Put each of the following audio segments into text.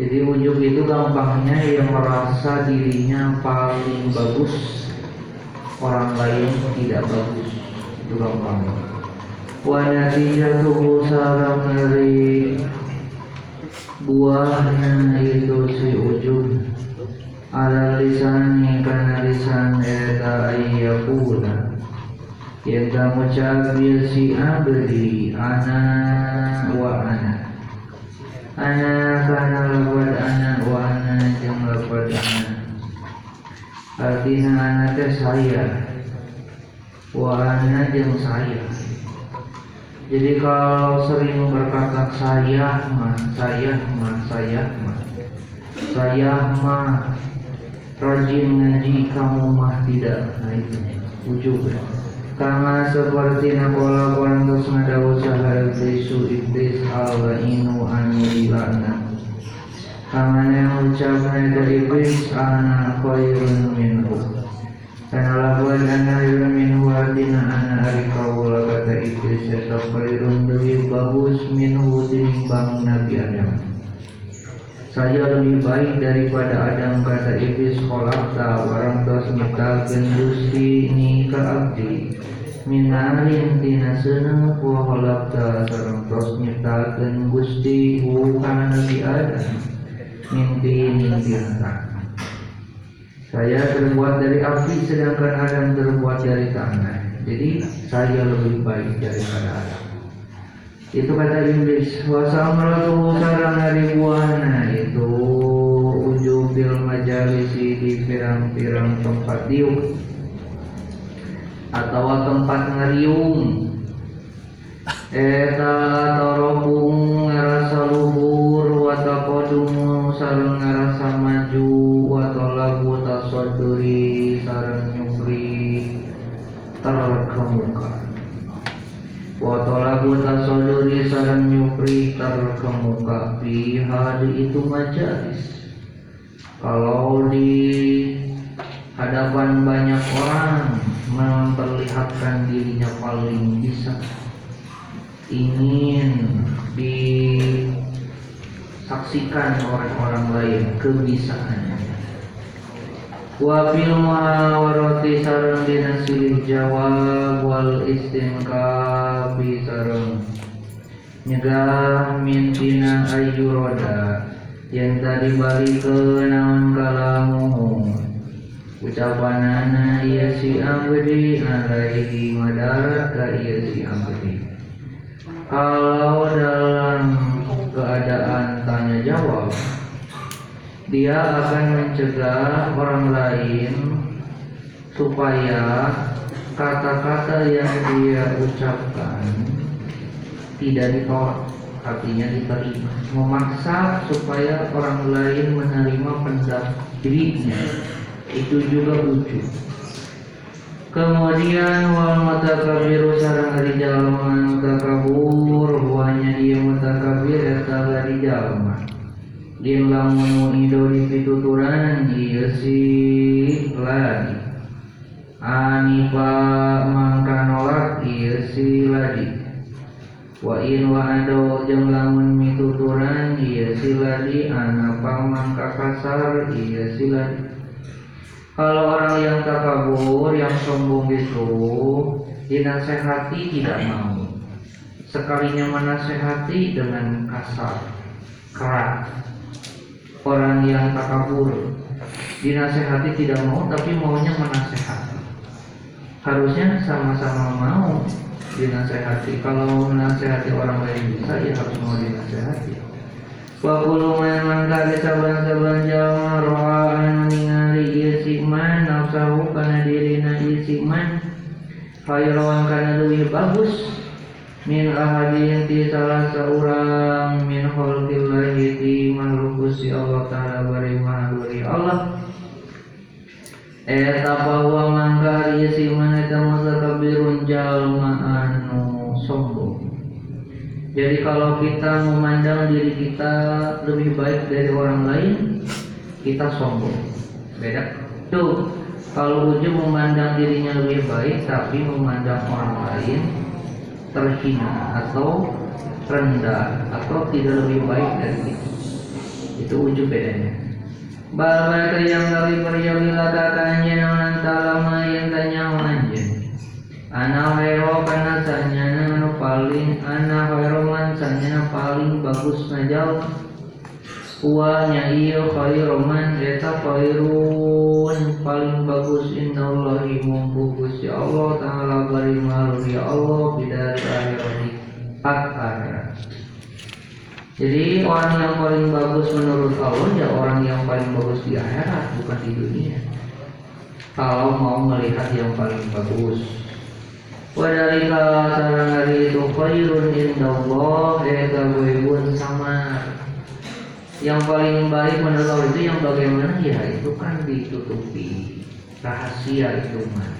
jadi ujung itu gampangnya yang merasa dirinya paling bagus orang lain tidak bagus. Itu gampangnya. Wa natijatuhu sarang dari buahnya itu si ujung ala lisani kana lisan eta ayyakuna ngucap ya si abdi ana wa ana Ana kana lapad ana wa ana jang lapad ana. Artinya ana saya. Wa ana jang saya. Jadi kalau sering berkata saya mah, saya mah, saya mah, saya mah rajin ngaji kamu mah tidak, nah itu. Ujub. Karena seperti nakola kuantos ngada usaha iblisu iblis ala inu anu. Karena yang ucapnya dari iblis ana khairun minhu. Karena lakukan ana khairun minhu artinya ana ari kawula kata iblis eta khairun lebih bagus minhu tinimbang Nabi Adam. Saya lebih baik daripada Adam kata iblis kolakta warang tos nyiptakeun Gusti ni ka abdi. Minarin tina seuneu wa kolakta sareng tos nyiptakeun Gusti hu kana Nabi Adam. Mimpi mimpi saya terbuat dari api sedangkan Adam terbuat dari tanah. Jadi saya lebih baik daripada Adam. Itu kata iblis. Wasamratu sarang dari buana itu ujubil majalisi di pirang-pirang tempat diuk atau tempat ngeriung. Eta torobung ngerasa luhur watakodung sarang ngerasa terkemuka pihak itu majalis kalau di hadapan banyak orang memperlihatkan dirinya paling bisa ingin disaksikan oleh orang lain kebisaannya. Wa fil muhawarati sareng dina silih jawab wal istinqabi sareng nyegah mintina ayyuroda yang tadi balik ke naon kalamu ucapanana iya si abdi alaihi madarat ka iya si abdi kalau dalam keadaan tanya jawab dia akan mencegah orang lain supaya kata-kata yang dia ucapkan tidak ditolak artinya diterima. Memaksa supaya orang lain menerima pendapat dirinya. Itu juga lucu kemudian wal mutakabiru sareng ari jalma mutakabur huanya ieu mutakabir eta ari jalma Din lamun ido di pituturan ieu si ladi Anipa mangka nolak ieu si ladi Wa in wa ado jeung lamun mituturan ieu si ladi anapa mangka kasar ieu si ladi kalau orang yang takabur, yang sombong itu dinasehati tidak mau. Sekalinya menasehati dengan kasar, keras. Orang yang takabur dinasehati tidak mau, tapi maunya menasehati. Harusnya sama-sama mau dinasehati. Kalau menasehati orang lain bisa, ya harus mau dinasehati. Wa kullu man mangkari saban-saban jalma roa anu ningali ieu si man nafsahu kana dirina ieu si man khairan kana leuwih bagus min ahadin ti salah seorang min khalqillahi ti makhluk Allah taala bari Allah Eta bahwa mangkari ieu si man eta mutakabirun jalma anu sombong jadi kalau kita memandang diri kita lebih baik dari orang lain, kita sombong. Beda. Tuh, kalau ujung memandang dirinya lebih baik tapi memandang orang lain terhina atau rendah atau tidak lebih baik dari itu. Itu ujung bedanya. Bahwa yang lebih perjalanan kakaknya nanti lama yang tanya anjing. Ana hairo kana sanyana anu paling ana hairo man sanyana paling bagus najal Wa nya ieu khairu man eta khairun paling bagus innallahi mumpu Gusti Allah taala bari ya Allah bidar akhirati akhirat jadi orang yang paling bagus menurut Allah ya orang yang paling bagus di akhirat bukan di dunia. Kalau mau melihat yang paling bagus, Wadalika sarang hari itu khairun indallah Eta buibun sama Yang paling baik menurut Allah itu yang bagaimana? Ya itu kan ditutupi. Rahasia itu mah.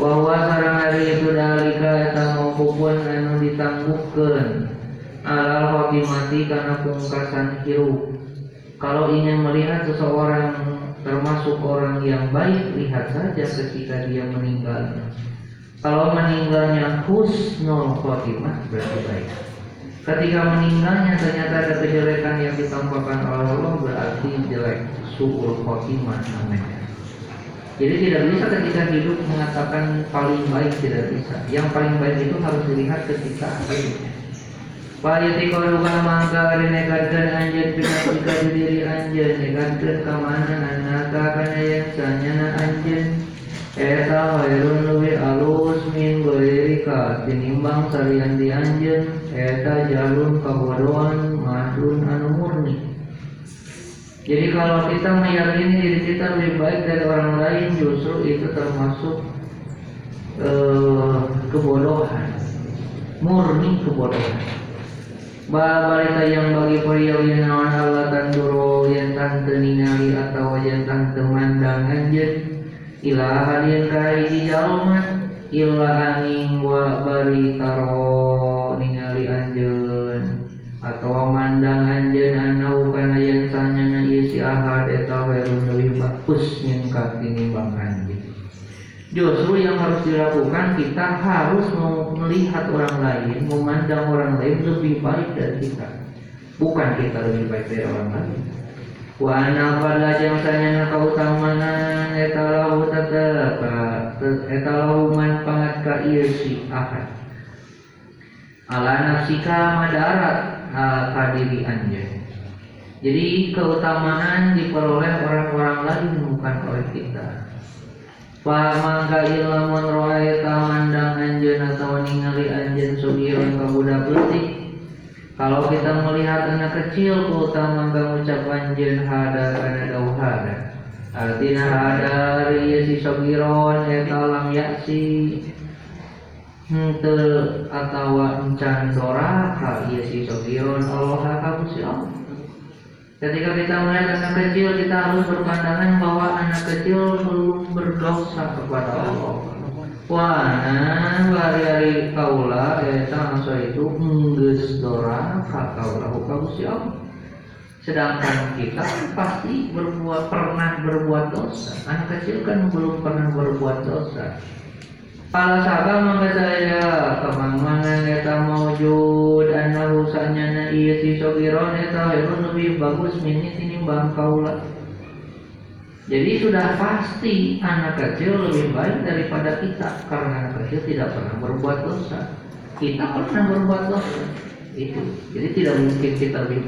Bahwa sarang hari itu dalika eta maupun anu ditangguhkan Alal khotimati karena pungkasan hirup Kalau ingin melihat seseorang termasuk orang yang baik Lihat saja ketika dia meninggalnya kalau meninggalnya husnul khotimah berarti baik. Ketika meninggalnya ternyata ada kejelekan yang ditampakkan oleh Allah berarti jelek suul khotimah namanya. Jadi tidak bisa ketika hidup mengatakan paling baik tidak bisa. Yang paling baik itu harus dilihat ketika hidupnya. Payati korukan mangka ari negatkeun anjeun pika diri anjeun negatkeun ka mana anaka kana yang sanyana anjeun Eta khairun luwi alus min goirika tinimbang salian di anjeun eta jalun kabodohan madun anu murni. Jadi kalau kita meyakini diri kita lebih baik dari orang lain justru itu termasuk uh, kebodohan, murni kebodohan. Babalita yang bagi pria yang nawan Allah tanduro yang tante ningali atau yang tante mandang anjeun. Ila hadin kai di jalma illa aning wa bari taro ningali anjeun. Atau mandang anjeun anau kana yang sanya na ieu si ahad eta werun leuwih bagus nyengkat tinimbang anjeun Justru yang harus dilakukan kita harus melihat orang lain, memandang orang lain lebih baik dari kita. Bukan kita lebih baik dari orang lain. Wa ana pada jangsanya kautamanan eta lahu tetapa eta lahu manfaat ka ieu si ahad. Ala nafsika madarat ka diri anjeun. Jadi keutamaan diperoleh orang-orang lain bukan oleh kita. Fa mangka ilmun roaita mandang anjeun atau ningali anjeun sugiron ka budak kalau kita melihat anak kecil keutamaan mengucap anjen hada karena dau hada. Artinya hada ria si sogiron eta lam yaksi hente atau encan doraka iya si sogiron Allah kamu si Allah. Ketika kita melihat anak kecil, kita harus berpandangan bahwa anak kecil belum berdosa kepada Allah. Wana hari-hari kaula eta asa itu enggeus dora ka kaula Allah. Sedangkan kita pasti berbuat pernah berbuat dosa. Anak kecil kan belum pernah berbuat dosa. Saka mangga saya kemang-mangan eta maujud anahu sanyana iya si sogiron eta lebih bagus mini tinimbang kaula. Jadi sudah pasti anak kecil lebih baik daripada kita karena anak kecil tidak pernah berbuat dosa. Kita pernah berbuat dosa. Itu. Jadi tidak mungkin kita lebih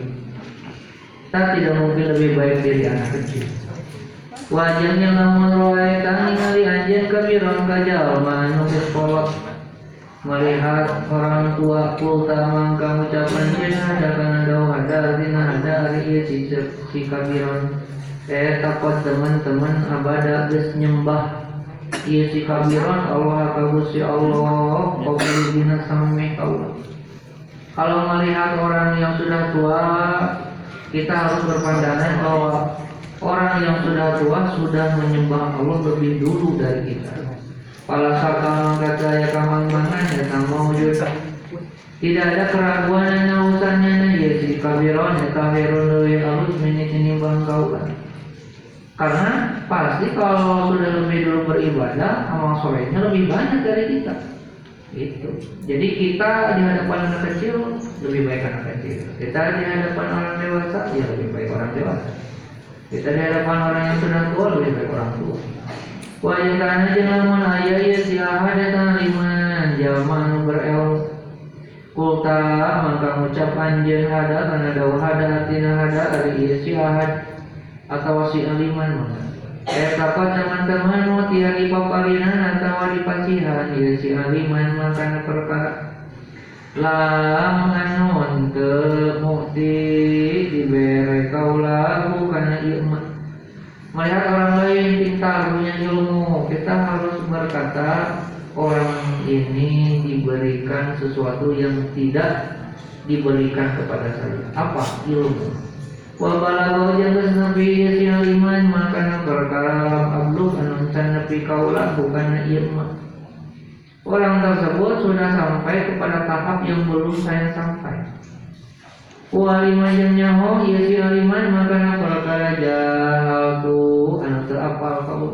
kita tidak mungkin lebih baik dari anak kecil. Wajahnya lamun roe tani ngali anjeun kabiron ka jalma anu melihat orang tua kulta mangka ucapan jeung ada kana dawuh ada dina ada ari ieu si, si kabiron eh takut teman-teman abada geus nyembah. Ieu si kabiron Allah ka Gusti Allah qobil dina sami Allah kalau melihat orang yang sudah tua kita harus berpandangan bahwa Orang yang sudah tua sudah menyembah Allah lebih dulu dari kita. Pala sakal kata ya kamang mangan ya mau juga. Tidak ada keraguan yang nausannya ya si kabiron ya kahirun lebih alus minit ini bangkauan. Karena pasti kalau sudah lebih dulu beribadah, amal solehnya lebih banyak dari kita. Itu. Jadi kita di hadapan anak kecil lebih baik anak kecil. Kita di hadapan orang dewasa ya lebih baik orang dewasa. Kita di hadapan orang yang sudah tua lebih baik orang tua. Wajah karena jangan ayah ya si ahad liman. Jaman berel. Kulta maka ngucap anjeun hada karena dawuh hada tina hada dari ieu si atau si aliman maka Eh takut teman-teman mau tiar di papalinan atau di pasihan ieu si aliman maka perkara lam anon ke mukti diberi kaula karena ilmu melihat orang lain pintar punya ilmu kita harus berkata orang ini diberikan sesuatu yang tidak diberikan kepada saya. Apa ilmu? Wa balagha nabi iman maka perkara abluk anu can nabi kaula bukan ilmu orang tersebut sudah sampai kepada tahap yang belum saya sampai. Walima nyaho ia si aliman maka perkara jahal tu anu terapal kamu.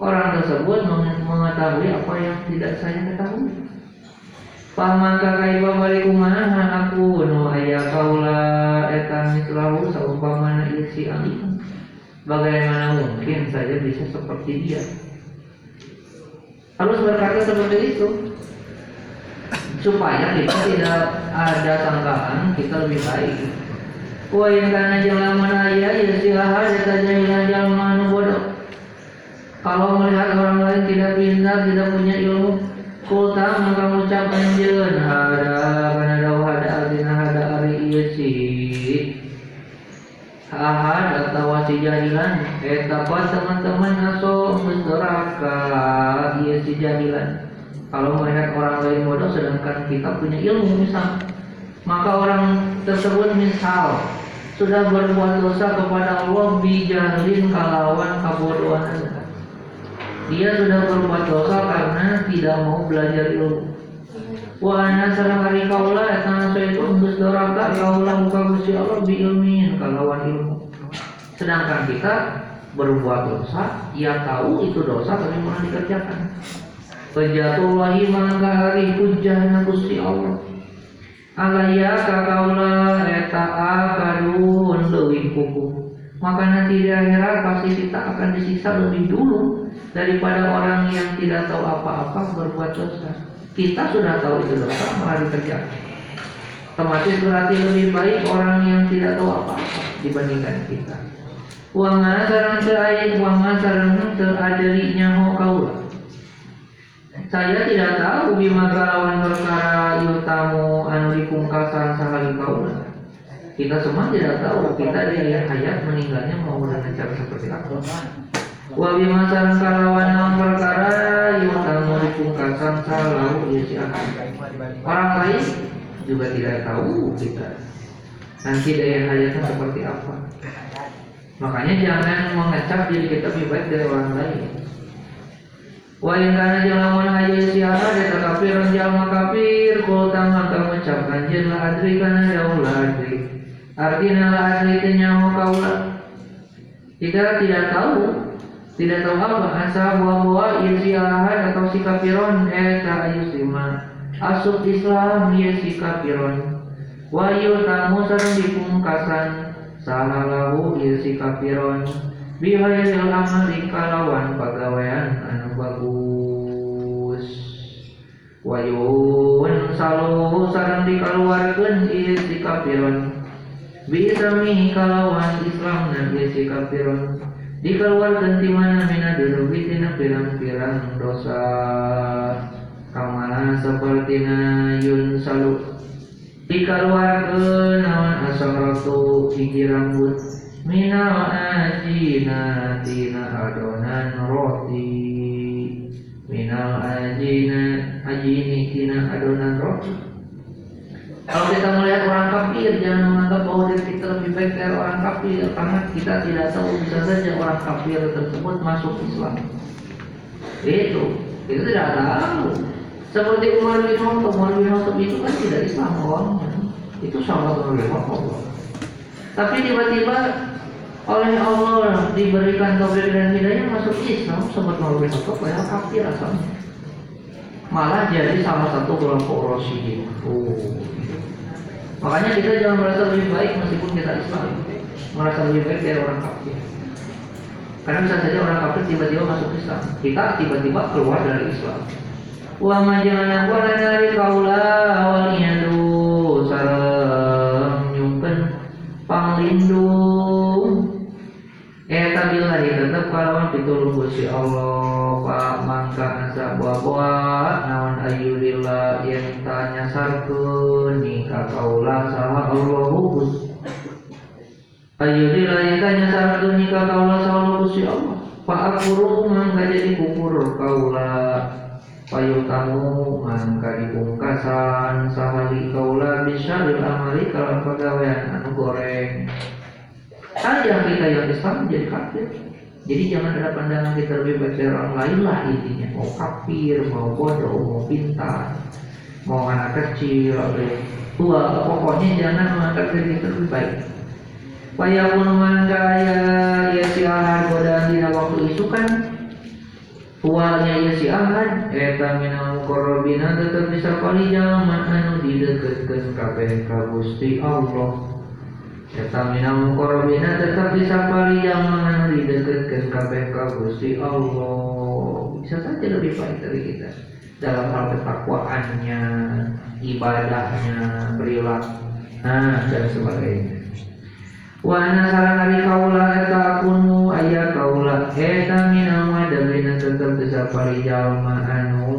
Orang tersebut mengetahui apa yang tidak saya ketahui. Pamangka kaiba balik kumaha aku no ayah kaula etan mislahu saumpamana ia si aliman. Bagaimana mungkin saja bisa seperti dia? Harus berkata seperti itu supaya kita tidak ada sangkaan kita lebih baik. Wa yang kana jalaman ayah ya silahkan ya tajahilan jalaman bodoh. Kalau melihat orang lain tidak pintar, tidak punya ilmu, kulta maka ucapkan anjeun pas teman-teman aso neraka iya si jahilan kalau melihat orang lain bodoh sedangkan kita punya ilmu misal. Maka orang tersebut misal sudah berbuat dosa kepada Allah bijahilin kalawan kebodohan dia sudah berbuat dosa karena tidak mau belajar ilmu. Wa ana sareng ari kaula eta itu geus doraka Gusti Allah bi ilmin kalawan ilmu. Sedangkan kita berbuat dosa, ia tahu itu dosa tapi malah dikerjakan. Fajatullahi mangga hari hujahna Gusti Allah. Alaya kakaula eta akadun leuwih kuku. Maka nanti di akhirat pasti kita akan disiksa lebih dulu daripada orang yang tidak tahu apa-apa berbuat dosa kita sudah tahu itu dosa malah dikerjakan otomatis berarti lebih baik orang yang tidak tahu apa-apa dibandingkan kita uang sarang terakhir uang sarang teradelinya ho kaula saya tidak tahu bima kalawan perkara yutamu anu dipungkasan sahali kaula kita semua tidak tahu kita di hayat meninggalnya mau dengan cara seperti apa. Wa bima sareng kalawan perkara yutamu dipungkasan salau ya si orang lain juga tidak tahu kita. Nanti daya hayatnya seperti apa makanya jangan mengecap diri kita lebih baik dari orang lain. Wa in kana jalaman haji siara de kafir jalma kafir ko tangan kamu ucapkan jen la adri kana daula adri. Artinya la adri teh nyaho kaula kita tidak tahu tidak tahu apa asa bahwa ahad atau si kafiron eta ayusima asup Islam ya si kafiron. Wa yu tamu sareng dipungkasan sahalahu ya si kafiron bihairil amali kalawan pagawean anu bagus. Wayun saluhu sareng dikaluarkeun ieu si kafiron bisami kalawan Islam dan ieu si kafiron dikeluarkan di mana mina dirugi tina pirang-pirang dosa. Kamana seperti yun salu dikeluarkan nawan asaratu gigi rambut minal ajina tina adonan roti minal ajina ajini tina adonan roti kalau kita melihat orang kafir jangan menganggap bahwa diri kita lebih baik dari orang kafir karena kita tidak tahu bisa saja orang kafir tersebut masuk Islam. Itu itu tidak tahu seperti Umar bin Khattab Umar bin Khattab itu kan tidak Islam orangnya itu sahabat Umar bin Khattab. Tapi tiba-tiba oleh Allah diberikan taufik dan hidayah masuk Islam sobat Nabi Khattab ya kafir asalnya. Malah jadi salah satu kelompok Rasyidin oh. makanya kita jangan merasa lebih baik meskipun kita Islam. Merasa lebih baik dari orang kafir. Karena bisa saja orang kafir tiba-tiba masuk Islam. Kita tiba-tiba keluar dari Islam wa majangan wa dari kaula awalnya du sareng nyumpen panglindung Eta billahi tetap kalawan pitulung Gusti Allah. Pak mangka asa buah-buah naon ayyulillah yang tanya sarkeun nikah kaula saha Allah Gus Ayyulillah yang tanya sarkeun nikah kaula saha Allah Gusti Allah. Pak akuru mangka jadi kukur kaula Payu kamu mangka dipungkasan sahali kaula bisa amali kalau pegawaian anu goreng yang kita yang Islam jadi kafir. Jadi jangan ada pandangan kita lebih baik dari orang lain lah intinya. Mau kafir, mau bodoh, mau pintar, mau anak kecil, atau tua, pokoknya jangan mengangkat diri kita lebih baik. Paya pun mangkaya ya si ahad godaan dina waktu itu kan tuanya ya si ahad eta minal mukorobina tetap bisa kali jalan anu dideketkan kabeh ka Gusti Allah Eta minal tetap bisa pari yang mengenali dekatkan kabeh ka Gusti Allah. Bisa saja lebih baik dari kita dalam hal ketakwaannya, ibadahnya, perilaku, nah dan sebagainya. Wa ana saran ari kaula eta akunu aya kaula. Eta minal madalina tetap bisa pari jalma anu.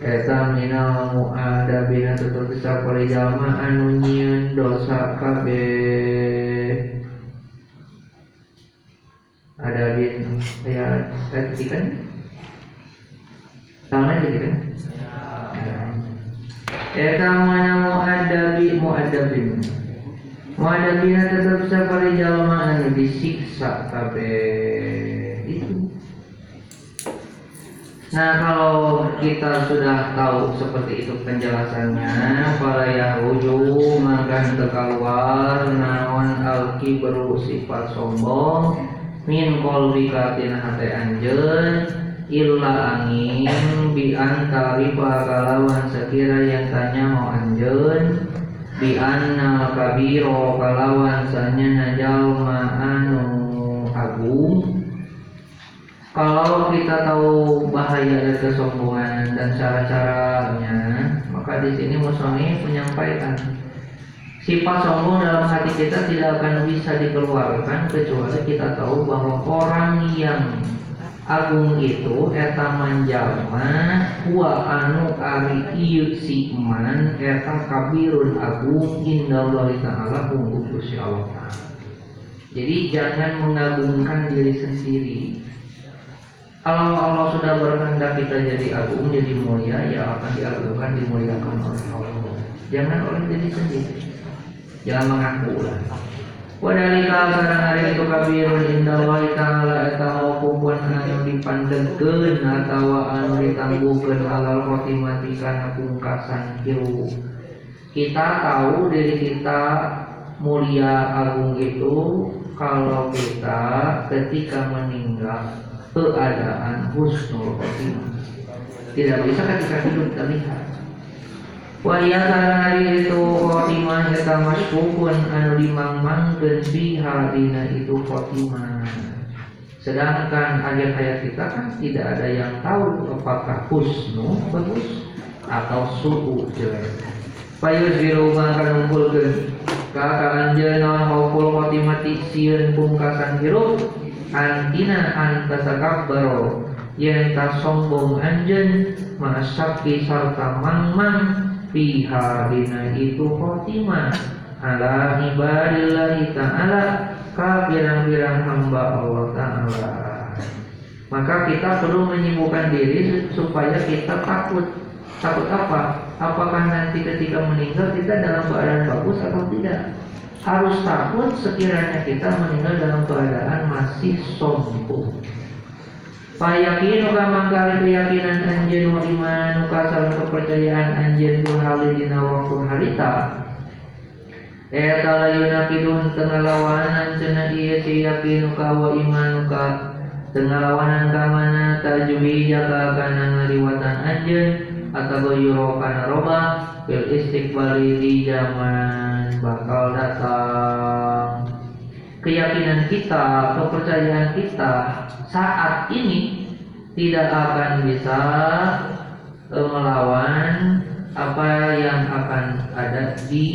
Eta minal mu'adabina tetap bisa pari jalma anu nyieun dosa kabe. Ada bin ya tadi kan Tangan jadi kan Eta mana mu'adabi mu'adabin Mu'adabina tetap bisa pari jalma anu disiksa kabe Itu. Nah kalau kita sudah tahu seperti itu penjelasannya Para Yahudu makan keluar nawan alki sifat sombong Min kolbika tina hati anjen Illa angin bi antari kalawan sekira yang tanya mau anjen Bi anna kabiro kalawan sanya najal anu agung. Kalau kita tahu bahaya dari kesombongan dan cara-caranya, maka di sini Musoni menyampaikan sifat sombong dalam hati kita tidak akan bisa dikeluarkan kecuali kita tahu bahwa orang yang agung itu eta manjalma huwa anu ari ieu si man eta kabirun agung indallahi ta'ala untuk Gusti Allah Jadi jangan mengagungkan diri sendiri kalau Allah sudah berkehendak kita jadi agung, jadi mulia, ya akan diagungkan, dimuliakan oleh Allah. Jangan oleh diri sendiri. jangan mengaku lah Wadalika sarang hari itu kabirun indah wa ta'ala eta maupun anu dipandengkeun atawa anu ditangguhkeun alal khotimati kana pungkasan hirup. Kita tahu diri kita mulia agung itu kalau kita ketika meninggal keadaan husnul khotimah. Tidak bisa ketika hidup terlihat. Waya hari itu khotimah eta masyukun anu dimangmangkeun biha dina itu khotimah. Sedangkan ayat-ayat kita kan tidak ada yang tahu apakah husnu bagus atau suhu jelek. Payu ziru maka ngumpulkeun ka anjeun naon haukul khotimati sieun pungkasan hirup antina antasakabbaro yen ta sombong anjeun ma'asaki sarta mang-mang fiha dina itu khotimah. Ala ibadillahi ta'ala ka birang-birang hamba Allah ta'ala. Maka kita perlu menyibukkan diri supaya kita takut. Takut apa? Apakah nanti ketika meninggal kita dalam keadaan bagus atau tidak? Harus takut sekiranya kita meninggal dalam keadaan masih sombong Fayakinu kama kali keyakinan anjen wa iman kasal kepercayaan anjen tu hali dina waktu harita. Eta layunakidun tengah lawanan cenah iya si yakinu ka wa iman ka tengah lawanan ka mana tajwi jaka kana ngaliwatan anjen atau yuro kana roba fil istiqbali di zaman bakal datang keyakinan kita, kepercayaan kita saat ini tidak akan bisa e, melawan apa yang akan ada di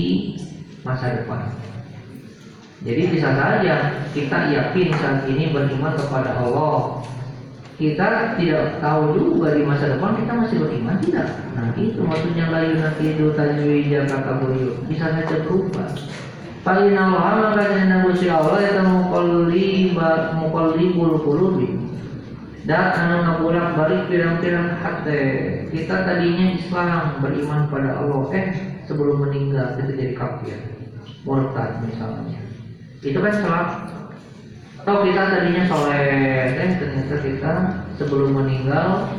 masa depan. Jadi bisa saja kita yakin saat ini beriman kepada Allah. Kita tidak tahu juga di masa depan kita masih beriman tidak. Nah itu maksudnya layu nanti itu tajwid kata buyut bisa saja berubah. Paling Allah maka jangan Gusti Allah itu muqallibul muqallibul qulubi. Dan anu ngabulak balik pirang-pirang hati. Kita tadinya Islam beriman pada Allah, eh sebelum meninggal kita jadi kafir, murtad misalnya. Itu kan salah. Atau kita tadinya soleh, eh ternyata kita sebelum meninggal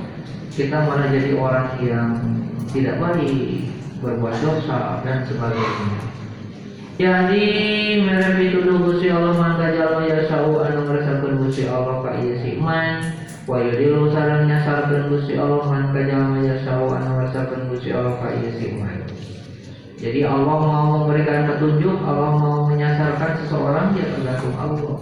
kita malah jadi orang yang tidak baik, berbuat dosa dan sebagainya. Jadi mereka pituduh Gusti Allah mangga jalma ya sau anu ngerasakeun Gusti Allah ka ieu si iman wa yudilu sareng Gusti Allah mangga jalma ya sau anu ngerasakeun Gusti Allah ka ieu si. Jadi Allah mau memberikan petunjuk, Allah mau menyasarkan seseorang ya tergantung Allah.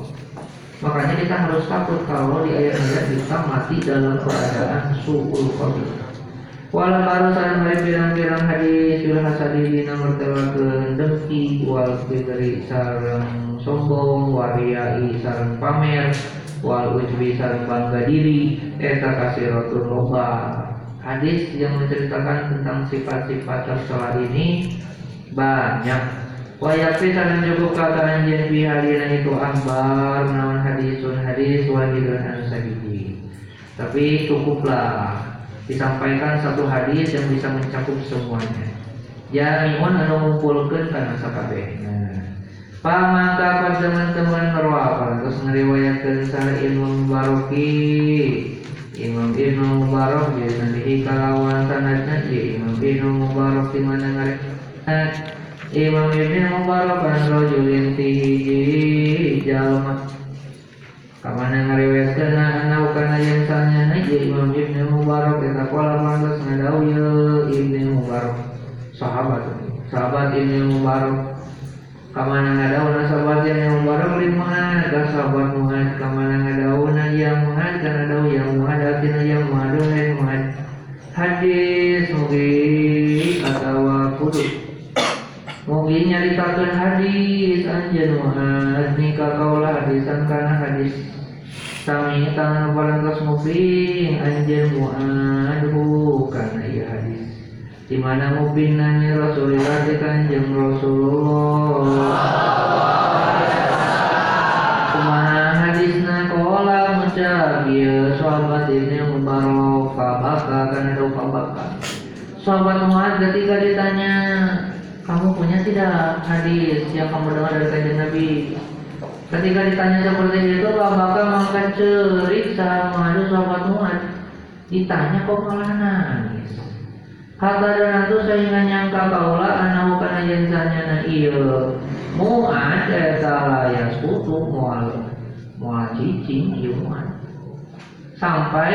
Makanya kita harus takut kalau di ayat-ayat kita mati dalam keadaan suul khabir. Wala barusan hari pirang-pirang hadis Yul hasadi dina mertelakeun dengki wal fitri sareng sombong wariai sareng pamer wal ujbi sareng bangga diri eta kasiratul loba. Hadis yang menceritakan tentang sifat-sifat tercela ini banyak. Wayafi sareng cukup kata anjen bihalina itu akbar nawan hadisun hadis wahidun an Tapi cukuplah disampaikan satu hadis yang bisa mencakup semuanya. Jamiun anu ngumpulkeun kana sakabehna. Pamangka teman-teman rawakan terus ngeriwayatkeun sa Imam Imam Mubarak nanti Imam Mubarak ngarek Imam Mubarak Kamana ngariwayatkeun anak kana yang sanya ya Imam Ibnu Mubarak. Eta qala mantas ngadau ya Ibnu Mubarak. Sahabat sahabat Ibnu Mubarak. Kamana ngadau na sahabat yang Mubarak lima ka sahabat Muhammad kamana ngadau na yang Muhammad kana dau yang Muhammad atina yang Muhammad yang Muhammad. Hadis mugi atawa kudu Mugi nyaritakeun hadis Muhammad nikah kaulah hadisan kana hadis Sami tangan walantas mubin anjen mu'adhu karena ia hadis. Di mana mubin nanya Rasulullah di kanjeng Rasulullah. Kumaha hadisna kola mencak ya sahabat ini mubarok kabaka karena do kabaka Sahabat Mu'ad ketika ditanya kamu punya tidak hadis yang kamu dengar dari kajian Nabi. Ketika ditanya seperti itu Bakar mengangkat cerik sama ada sahabat Mu'ad. Ditanya kok malah nangis? Hatta dan itu sehingga nyangka kaulah anak bukan aja misalnya na iya. Mu'ad eta layas putu mual mual cicing iya Mu'ad. Sampai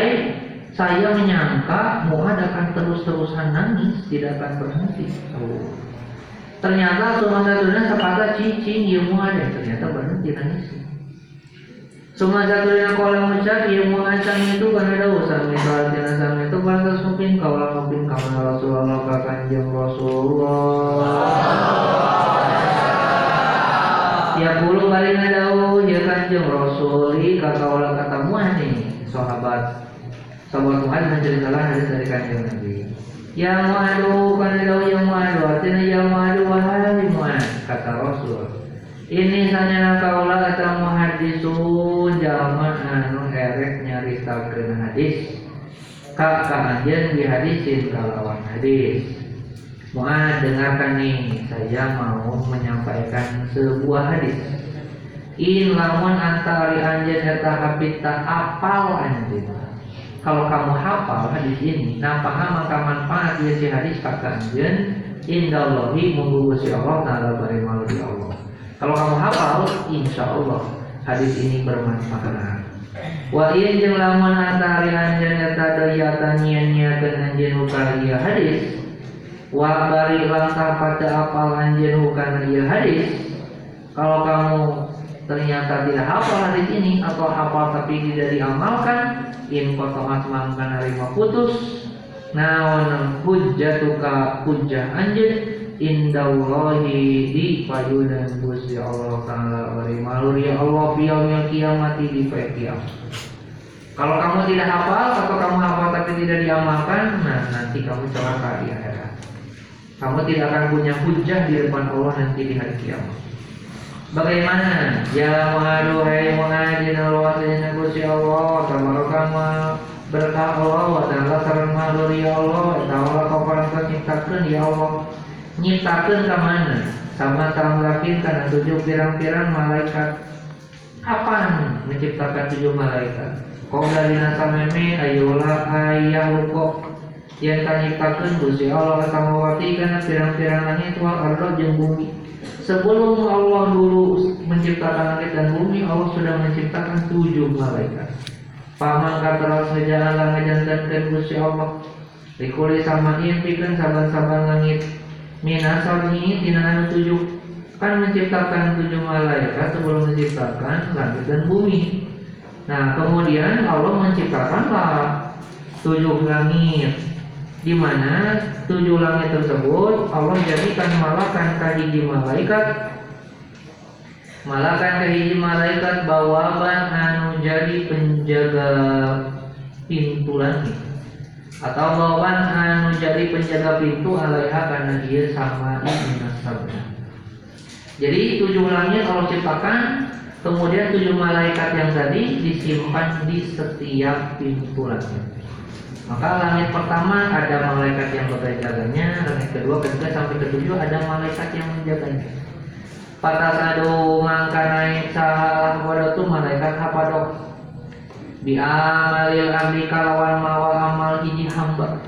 saya menyangka Mu'ad akan terus-terusan nangis tidak akan berhenti. oh. Ternyata semua satunya sepakat cicing iya Mu'ad ternyata berhenti nangis Suma satunya kolam ucap yang mengancam itu karena ada usaha misal jenazah itu pantas mungkin kaulah mungkin karena Rasulullah ke kanjeng Rasulullah. Ya puluh kali ngadau ya kanjeng Rasuli kakaulah kata nih sahabat sahabat Tuhan menceritakan hadis dari kanjeng Nabi. Ya kan dau ya mu'adu artinya ya mu'adu wahai mu'ad kata Rasul. Ini hanya kaulah atau muhadisun jalma anu erek nyaritakeun hadis ka kaanjeun di hadisin kalawan hadis. Muad dengarkan nih, saya mau menyampaikan sebuah hadis. In lamun antari anjeun eta hafita apal anjeun. Kalau kamu hafal hadis ini, nah paham maka manfaat ya si hadis kata anjeun indallahi munggu si Allah taala bari di Allah. Kalau kamu hafal, insya Allah hadis ini bermanfaat. Wa iya jeung lamun antari anjeun eta dayatan nyian-nyiakeun anjeun hukana ieu hadis. Wa bari langkah pada apal anjeun hukana ieu hadis. Kalau kamu ternyata tidak hafal hadis ini atau hafal tapi tidak diamalkan, in kotomat mangka narima putus. Naon hujjatuka hujjah anjeun indallahi di payunan Gusti Allah taala bari maluri Allah fi yaumil kiamati di kiamat. Kalau kamu tidak hafal atau kamu hafal tapi tidak diamalkan, nah nanti kamu celaka di akhirat. Kamu tidak akan punya hujah di depan Allah nanti di hari kiamat. Bagaimana? Ya mengadu hai mengajin Allah sayyidina Gusti Allah tabarakama berkah Allah wa ta'ala sareng maluri Allah ta'ala kau ciptakeun ya Allah. Nyiptakan ke mana? Sama tambahkan karena tujuh pirang-pirang malaikat. Kapan menciptakan tujuh malaikat? Kau dari nasa meme ayolah ayah lukok yang tak nyiptakan Gusti Allah sama wati karena pirang-pirang langit wal ardo jeung bumi sebelum Allah dulu menciptakan langit dan bumi Allah sudah menciptakan tujuh malaikat. Paman kata saja Allah ngajantankan Gusti Allah. Dikuli sama impikan saban-saban langit. Ini tidak anu tujuh. Kan menciptakan tujuh malaikat sebelum menciptakan langit dan bumi. Nah kemudian Allah menciptakanlah tujuh langit di mana tujuh langit tersebut Allah jadikan malakan kahiji malaikat malakan kahiji malaikat bawaban anu jadi penjaga pintu langit atau bawan anu jadi penjaga pintu alaiha karena dia sama sabda. Jadi tujuh langit Allah ciptakan, kemudian tujuh malaikat yang tadi disimpan di setiap pintu langit. Maka langit pertama ada malaikat yang berjaganya, langit kedua, ketiga sampai ketujuh ada malaikat yang menjaganya. Patas adu mangka naik salah pada tuh malaikat apa dok? bi amalil abdi kalawan mawal amal hiji hamba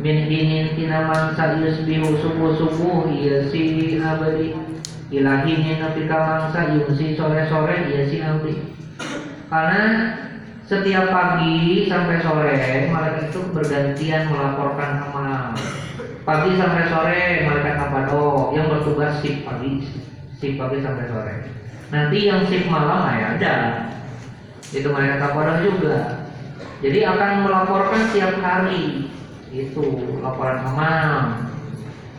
min dinin tina mangsa yusbihu subuh subuh iya si abadi ilahinin nabi mangsa yumsi sore sore iya si abdi karena setiap pagi sampai sore malaikat itu bergantian melaporkan amal pagi sampai sore malaikat apa? Do yang bertugas sip pagi sip pagi sampai sore. Nanti yang sip malam ya ada itu mereka kafadah juga. Jadi akan melaporkan setiap hari. Itu laporan amal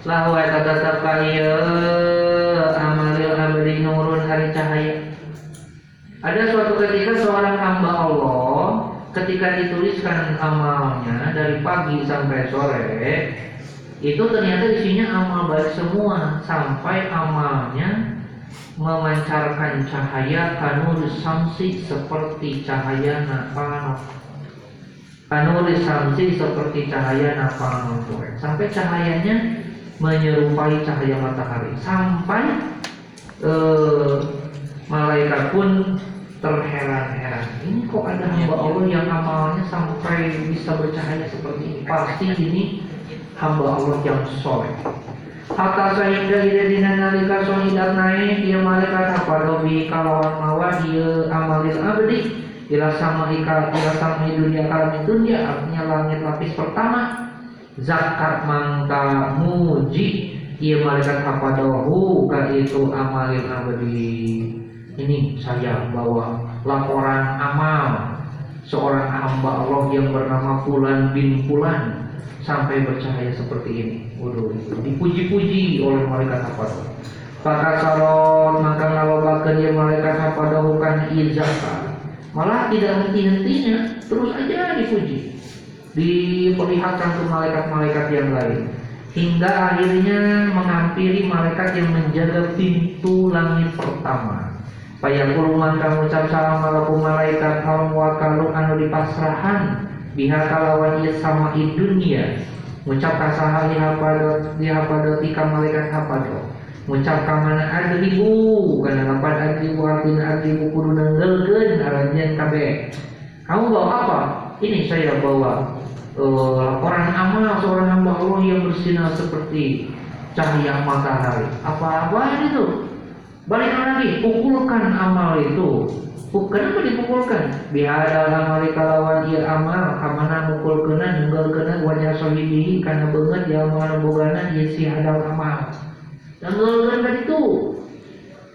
lahu tetap kaya amalil abadi nurun hari cahaya ada suatu ketika seorang hamba Allah ketika dituliskan amalnya dari pagi sampai sore itu ternyata isinya amal baik semua sampai amalnya memancarkan cahaya kanur samsi seperti cahaya napano kanur samsi seperti cahaya napano sampai cahayanya menyerupai cahaya matahari. Sampai eh, malaikat pun terheran-heran ini kok ada hamba Allah yang amalnya sampai bisa bercahaya seperti ini. Pasti ini hamba Allah yang soleh. Hatta sehingga ida dina nalika sohidat naik dia malaikat apa? Dobi kalawan mawa dia amalil abdi. Ila sama ika ila sama dunia kalam dunia artinya langit lapis pertama. Zakat mangka muji. Ia malaikat apa? Dohu ka itu amalil abdi ini saya bawa laporan amal seorang hamba Allah yang bernama Fulan bin Fulan sampai bercahaya seperti ini. Waduh, dipuji-puji oleh malaikat apa? Maka saron maka ngalobakeun dia malaikat apa bukan izaka. Malah tidak henti-hentinya, terus aja dipuji. Diperlihatkan ke malaikat-malaikat yang lain hingga akhirnya menghampiri malaikat yang menjaga pintu langit pertama. Payah mangka ngucap salam malaku malaikat kaum wakalu anu dipasrahan. Biha kalawan ieu sama i dunia. Ngucap pada liha pada tika malaikat hapado ngucap ka mana adribu kana lapan adribu artina adribu kudu nenggelkeun aranjeun kabeh. Kamu bawa apa? Ini saya bawa uh, laporan amal seorang hamba Allah yang bersinar seperti cahaya matahari. Apa-apa itu Balik lagi, pukulkan amal itu. Kenapa dipukulkan? Bihadal amal kalawan ia amal kamana mukul kena nunggal kena wajah sohibihi karena banget ya amal bogana ia si hadal amal. Nunggal kena itu.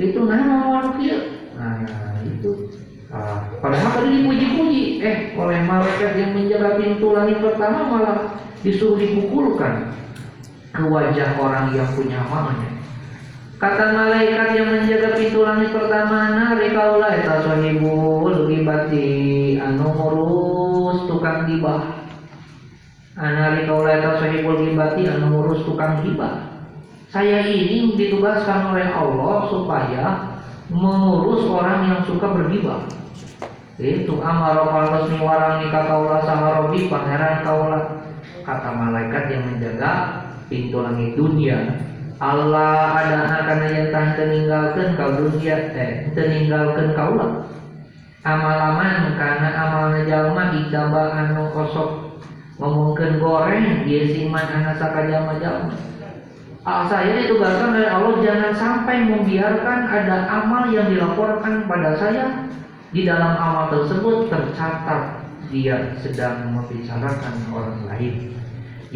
Itu nama kia. Nah itu. Ah, padahal tadi dipuji-puji, eh oleh malaikat yang menjaga pintu langit pertama malah disuruh dipukulkan ke wajah orang yang punya amalnya. Kata malaikat yang menjaga pintu langit pertama nari kaulah eta sahibul gibati anu ngurus tukang gibah. Anari kaulah eta sahibul gibati anu ngurus tukang gibah. Saya ini ditugaskan oleh Allah supaya mengurus orang yang suka bergibah. Itu amaro resmi warang nikah kaulah saharobi pangeran kaulah kata malaikat yang menjaga pintu langit dunia Allah ada akan yang tah meninggalkan kau dunia eh meninggalkan kau lah. Amalaman karena amal jalma ijabah anu kosok ngomongkan goreng dia siman anak sakajama jalma Ah, saya ditugaskan oleh Allah jangan sampai membiarkan ada amal yang dilaporkan pada saya. Di dalam amal tersebut tercatat dia sedang membicarakan orang lain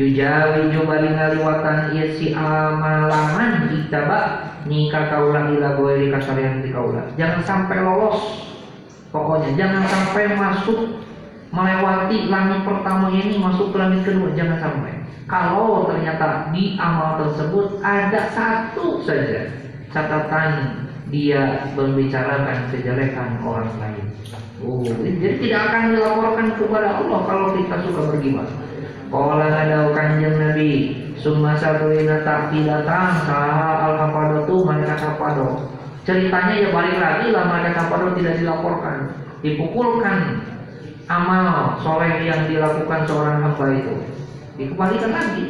yujawi jubali ngaliwatan ieu si amalaman ditaba nikah kaulah ila goeri kasarian di kaulah jangan sampai lolos. Pokoknya jangan sampai masuk melewati langit pertama ini masuk ke langit kedua jangan sampai. Kalau ternyata di amal tersebut ada satu saja catatan dia membicarakan kejelekan orang lain. Oh jadi tidak akan dilaporkan kepada Allah kalau kita suka bergibah Kala ada kanjeng Nabi Summa sabrina tapi datang Saha al hafadatu malaikat hafado Ceritanya ya balik lagi lah malaikat hafado tidak dilaporkan. Dipukulkan amal soleh yang dilakukan seorang hamba itu. Dikembalikan lagi.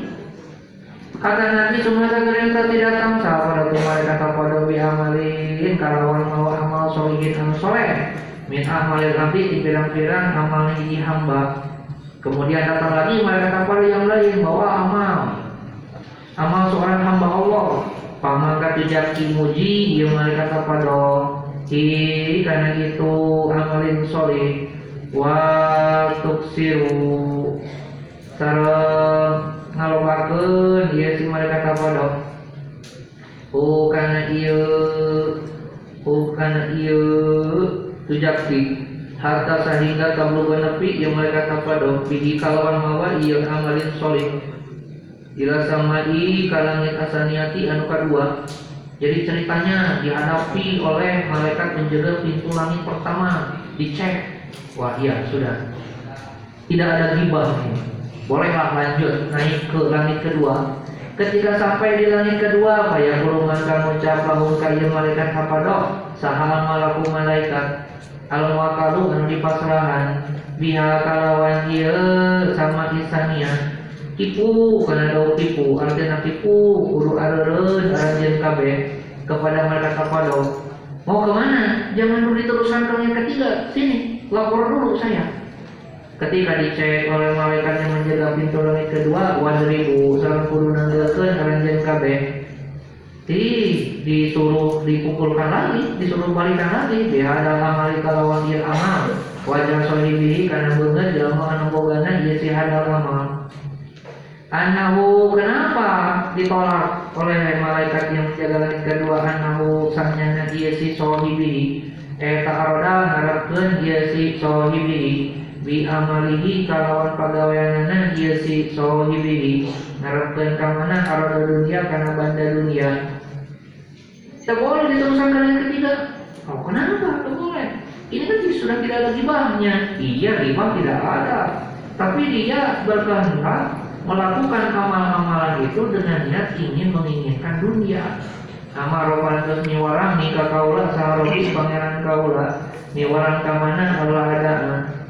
Kata Nabi semua sabrina tidak datang Saha pada malaikat bi amalin. Kalawan mau amal anu soleh. Min amalil abdi di pirang-pirang amal ini hamba Kemudian datang lagi malaikat kapal yang lain bawa amal. Amal seorang hamba Allah. Pamangkat tidak muji yang malaikat kapal Hi karena itu amalin soleh wa tuksiru sareng ngalobakeun dia si malaikat kapal Oh karena iya Oh karena iya tujakti harta sehingga kamu menepi yang mereka kapadong bihi kalawan mawa yang amalin solim ila samai kalangit asaniati anu kedua. Jadi ceritanya dihadapi oleh malaikat menjaga pintu langit pertama. Dicek. Wah iya sudah. Tidak ada gibah. Bolehlah lanjut naik ke langit kedua. Ketika sampai di langit kedua payah burungan kamu ucap lahum kayu malaikat kapadok sahal malaku malaikat al wakalu anu dipasrahan biha kalawan ieu sama isania tipu karena daun tipu artinya tipu kudu areureun aranjeun kabeh kepada mereka kapado mau ke mana jangan dulu diteruskan ke yang ketiga. Sini lapor dulu saya. Ketika dicek oleh malaikat yang menjaga pintu langit kedua wadribu salam kudu nanggeulkeun aranjeun kabeh. Di disuruh dipukulkan lagi disuruh balikan lagi. Bihadal amali kalawan ieu amal. Wajah sohibihi karena beungeut jalma anu bogana ieu si hadal amal. Anahu kenapa ditolak oleh malaikat yang menjaga langit kedua? Anahu sanyana dia si sohibi Eta aroda ngarepkeun dia si sohibi Bi amalihi kalawan pagaweanana dia si sohibi Ngarepkeun kamana aroda dunia karena banda dunia Tak boleh diteruskan kali yang ketiga. Oh kenapa? Tak boleh. Ini kan sudah tidak ada gibahnya Iya gibah tidak ada. Tapi dia berkehendak melakukan amal-amalan itu dengan niat ingin menginginkan dunia. Amar roman terus niwarang nika kaula saharobi pangeran kaula niwarang kamana Allah ada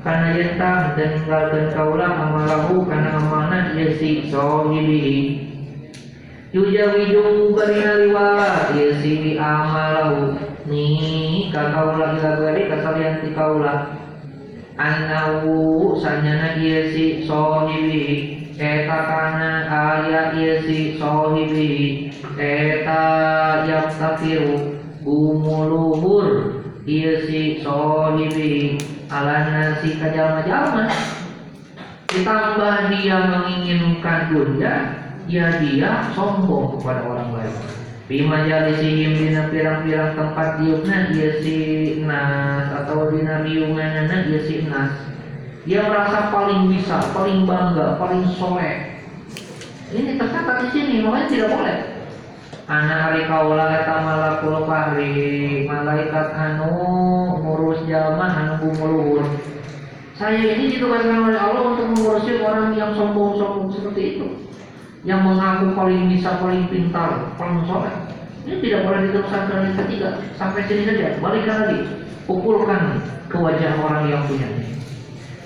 karena yenta dan ninggalkan kaula amalahu karena amanah ia si sohibi Yujawiju barina liwat ia si amalahu ni kakaula ila bari kasalian ti kaula Anahu sanyana ia si sohibi eta kana aya ieu si sohibi eta yaktafiru bumuluhur ieu si sohibi alana si kajalma-jalma ditambah dia menginginkan dunia ya dia sombong kepada orang lain Bima jalisihim dina pirang-pirang tempat diupna dia si nas atau dina riunganana dia si nas dia merasa paling bisa, paling bangga, paling soleh. Ini tercatat di sini, makanya tidak boleh. Anak hari kaula eta malakul fahri, malaikat anu ngurus jalma anu bumuluhur. Saya ini ditugaskan oleh Allah untuk mengurusi orang yang sombong-sombong seperti itu. Yang mengaku paling bisa, paling pintar, paling soleh. Ini tidak boleh diteruskan ke yang ketiga. Sampai sini saja, balikkan lagi. Pukulkan ke wajah orang yang punya.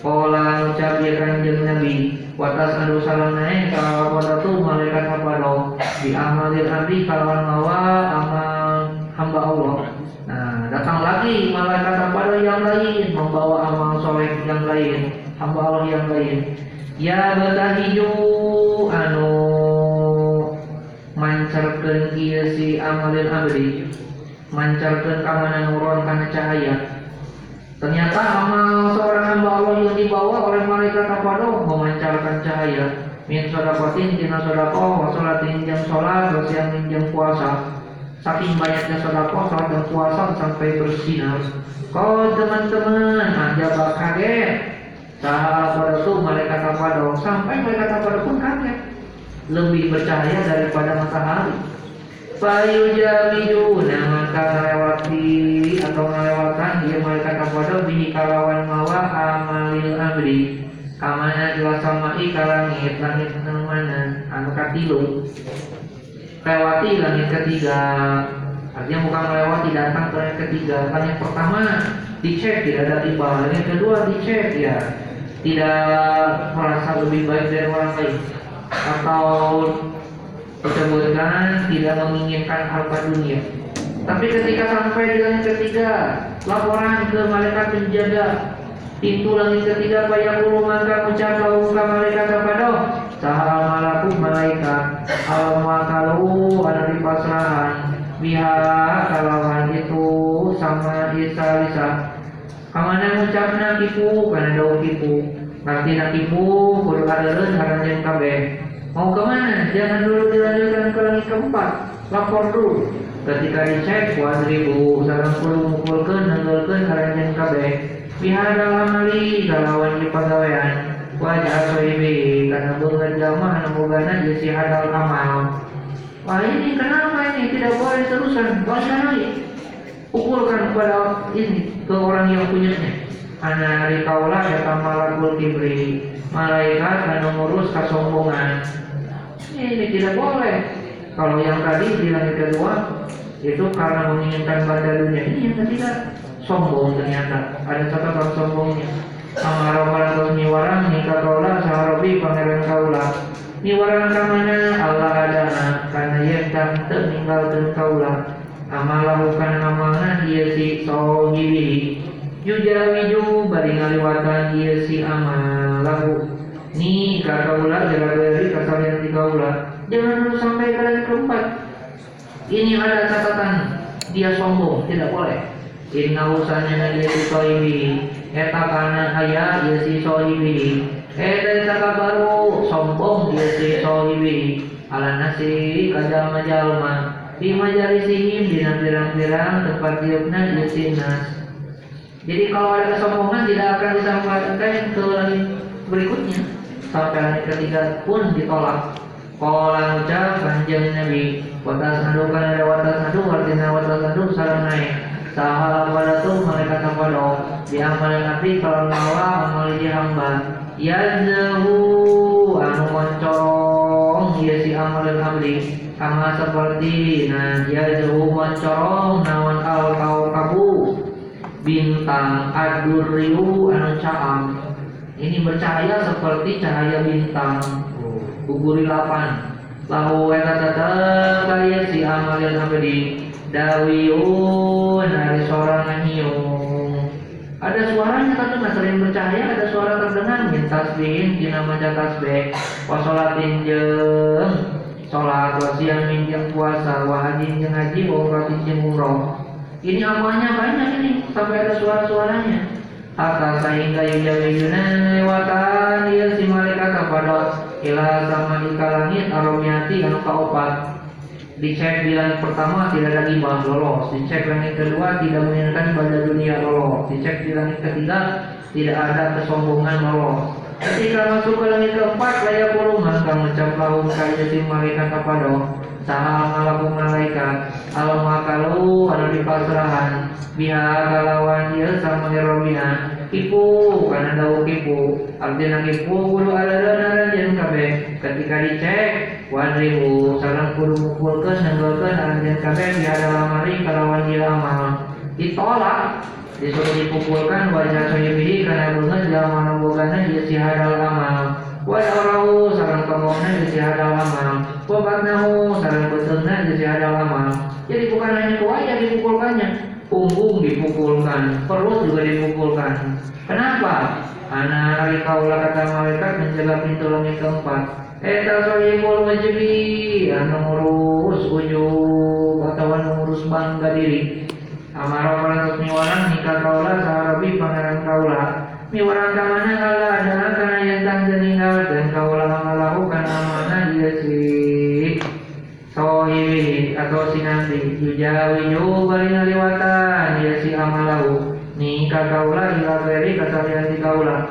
Kala ucap dia Nabi Watas anu salam naik kalau pada tu malaikat kepada Di amalil abdi kalawan mawa amal hamba Allah Nah datang lagi malaikat kepada yang lain Membawa amal soleh yang lain Hamba Allah yang lain Ya batahiju anu mancarkan iya si amalil abdi. Mancarkan kamanan nuron karena cahaya. Ternyata amal seorang hamba Allah yang dibawa oleh malaikat Apado memancarkan cahaya. Min sodakotin tina sodako wasolatin jam sholat wasiamin jam puasa. Saking banyaknya sodako sholat dan puasa sampai bersinar. Kau teman-teman bak kaget sahabat pada tuh malaikat Apado sampai malaikat Apado pun kaget. Lebih bercahaya daripada matahari. Fayujamiduna maka melewati atau melewatkan dia malaikat kepada bihi kalawan mawa amalil abdi kamana ila samai kalangit langit mana anu katilu lewati langit ketiga. Artinya bukan melewati datang ke langit ketiga. Yang pertama dicek tidak ada tiba. Yang kedua dicek ya tidak merasa lebih baik dari orang lain. Atau disebutkan tidak menginginkan harta dunia. Tapi ketika sampai di langit ketiga, laporan ke malaikat penjaga. Pintu langit ketiga payah bulu maka ucap lau ke malaikat kepada sahal malaku malaikat al makalu ada di pasrahan biha kalawan itu sama isa isa kamana ucapna tipu karena daun tipu nanti nak tipu kudu ada yang kabeh Mau ke mana? Jangan dulu dilanjutkan ke langit keempat. Lapor dulu. Ketika dicek, wadribu, sarang puluh mukulkan, nenggalkan, karanjan kabeh. Bihada lamali, kalawan di pegawaian. Wajah soibi, karena bunga jama, anu bugana jasi hadal amal. Wah ini kenapa ini tidak boleh terusan? Balikan lagi. Pukulkan kepada ini ke orang yang punyanya. Ana rikaula ya malakul kibri. Malaikat anu ngurus kesombongan. Ini tidak boleh. Kalau yang tadi di langit kedua itu karena menginginkan pada dunia. Ini yang ketiga sombong ternyata. Ada catatan sombongnya. Amara terus niwarang nikah kaula saharobi pangeran kaula Niwaran kamana Allah adana Karena yentang teninggalkan kaulah Amalahu kana amalna dia si sohibi Yujawiju bari ngaliwatan dia si amalahu Ni kaulah jaga dari kasalian di kaulah Jangan dulu sampai kalian keempat. Ini ada catatan. Dia sombong, tidak boleh. Inna usahanya dia si sohibi Eta kana ayah dia si sohibi Eta baru sombong dia si sohibi Ala nasi kajal majalma Di majalisihim di pirang-pirang tempat diupna dia si nas Jadi kalau ada kesombongan tidak akan disampaikan ke berikutnya. Sampai langit ketiga pun ditolak. Kala ucap kanjeng Nabi. Watas adu kan ada watas adu Artinya watas adu sarang naik. Sahala pada tuh mereka kepada Di amal Nabi kalau nawa amal di hamba. Yazhu anu mencorong Ya si amal abdi Sama seperti Nah yazhu mencorong Nawan al kau kabu Bintang adurriu anu caam. Ini bercahaya seperti cahaya bintang. Buburi lapan Lahu eta tetep kaya si amal yang abdi Dawiyun dari seorang nyiung Ada suaranya tapi nggak sering bercahaya Ada suara terdengar. Min tasbihin Dina maca tasbih. Wa sholatin jeung Sholat wa siamin jeung puasa Wa hajin jeung haji umratin jeung umroh. Ini amalnya banyak ini Sampai ada suara-suaranya. Hatta sehingga yujawiyuna lewatan Ia si malaikat kepada Ila sama ika langit Aromiati anu kaopat Dicek di langit pertama tidak ada gibah lolos. Dicek langit kedua tidak menginginkan pada dunia lolos. Dicek di langit ketiga tidak ada kesombongan lolos Ketika masuk ke langit keempat layak puluh maka kaya si malaikat kepada Saha malaku malaikat Alam makalu anu di pasrahan. Biha kalawan dia sama Robina Kipu karena daun kipu Artinya kipu kudu ada dan dan kabe. Ketika dicek Wadribu sarang kudu mukulkan Nenggolkan artinya kabe. Biha dalam hari kalawan dia amal. Ditolak disuruh dipukulkan wajah sohibihi karena bunga jalan mana bogana dia si hadal amal wa orahu sarang kemongna dia si hadal amal. Wa batnahu sarang betulna dia si hadal amal. Jadi bukan hanya ke wajah dipukulkannya punggung dipukulkan perut juga dipukulkan. Kenapa? Anak kaulah kata malaikat menjaga pintu langit keempat. Eta sohibul wajibi anu ngurus ujung atau ngurus bangga diri Amaro para miwaran nikah kaula saharabi pangeran kaula miwaran kamana kala adalah karena yang meninggal dan kaula amalahu karena mana dia si sohibi atau si nanti yujawi bari ngaliwatan dia si amalahu. Nikah kaula ila beri kasalian di kaula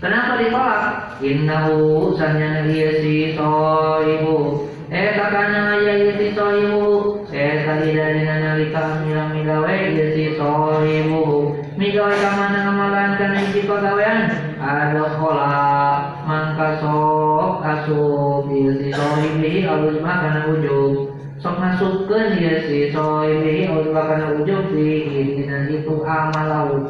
kenapa ditolak? Innahu sanya dia si sohibu. Eh kakana ya si sohibu. Eh kali dari nalika mila migawe ieu si sohibu migawe kamana ngamalan kana hiji pagawean? Ada khola mangka sok asup ieu si sohibi alus mah kana ujub sok masukkeun ieu si sohibi alus mah kana ujub di dina itu amal laut.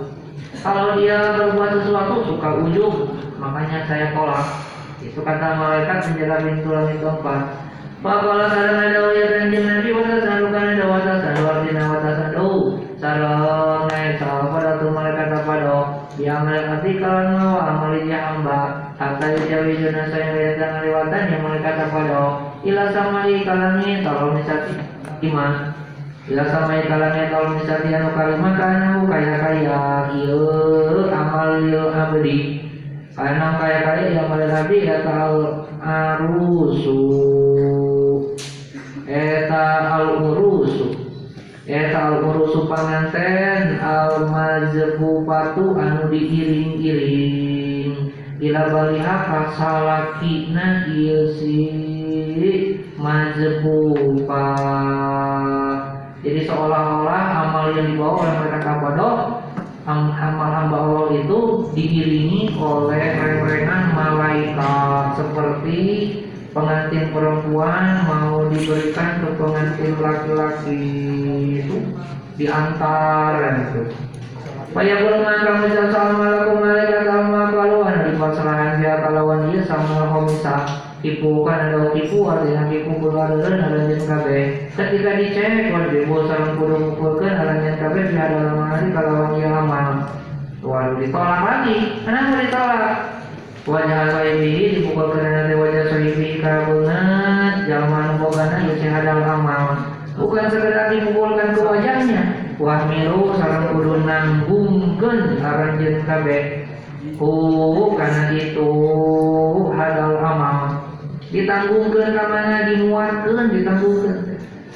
Kalau dia berbuat sesuatu suka ujub makanya saya tolak. Itu kata malaikat menjaga pintu langit keempat Pakola ada wajah kanjeng Nabi wata sarukan ada wata saru artinya wata saru sarang naik pada tu malaikat kepada yang melekati kalan mawa amali dia hamba hatta yujawi juna saya lihat lewatan yang malaikat kepada ila samai kalangnya kalau misalnya iman ila samai kalangnya kalau misalnya anu kalimah kana kaya kaya iya amal iya abdi karena kaya kaya yang nabi ya tahu arusu eta al urusu eta al urusu panganten al mazbubatu anu diiring-iring. Ila baliha kasalakina ieu si mazbuba jadi seolah-olah amal yang dibawa oleh mereka kabodoh amal hamba Allah itu diiringi oleh rerengan malaikat. Seperti pengantin perempuan mau diberikan ke pengantin laki-laki itu diantar itu. Supaya golongan kamu assalamualaikum malaikat sama kaluan di pasrahan dia kalawan dia sama komisa tipu kan ada tipu artinya tipu keluarga ada jen kabe ketika dicek wajib sarang kudu ngumpulkan ada jen kabe di ada lama hari kalau dia amal waduh ditolak lagi. Kenapa ditolak? Wajah sahibi dipukul karena wajah sahibi kabungan zaman bogana ya hadal amal bukan sekedar dipukulkan ke wajahnya. Wah miru sarang kudu nanggungkeun aran jen kabe Oh, karena itu hadal amal. Ditanggungkan kamana dimuatkan ditanggungkan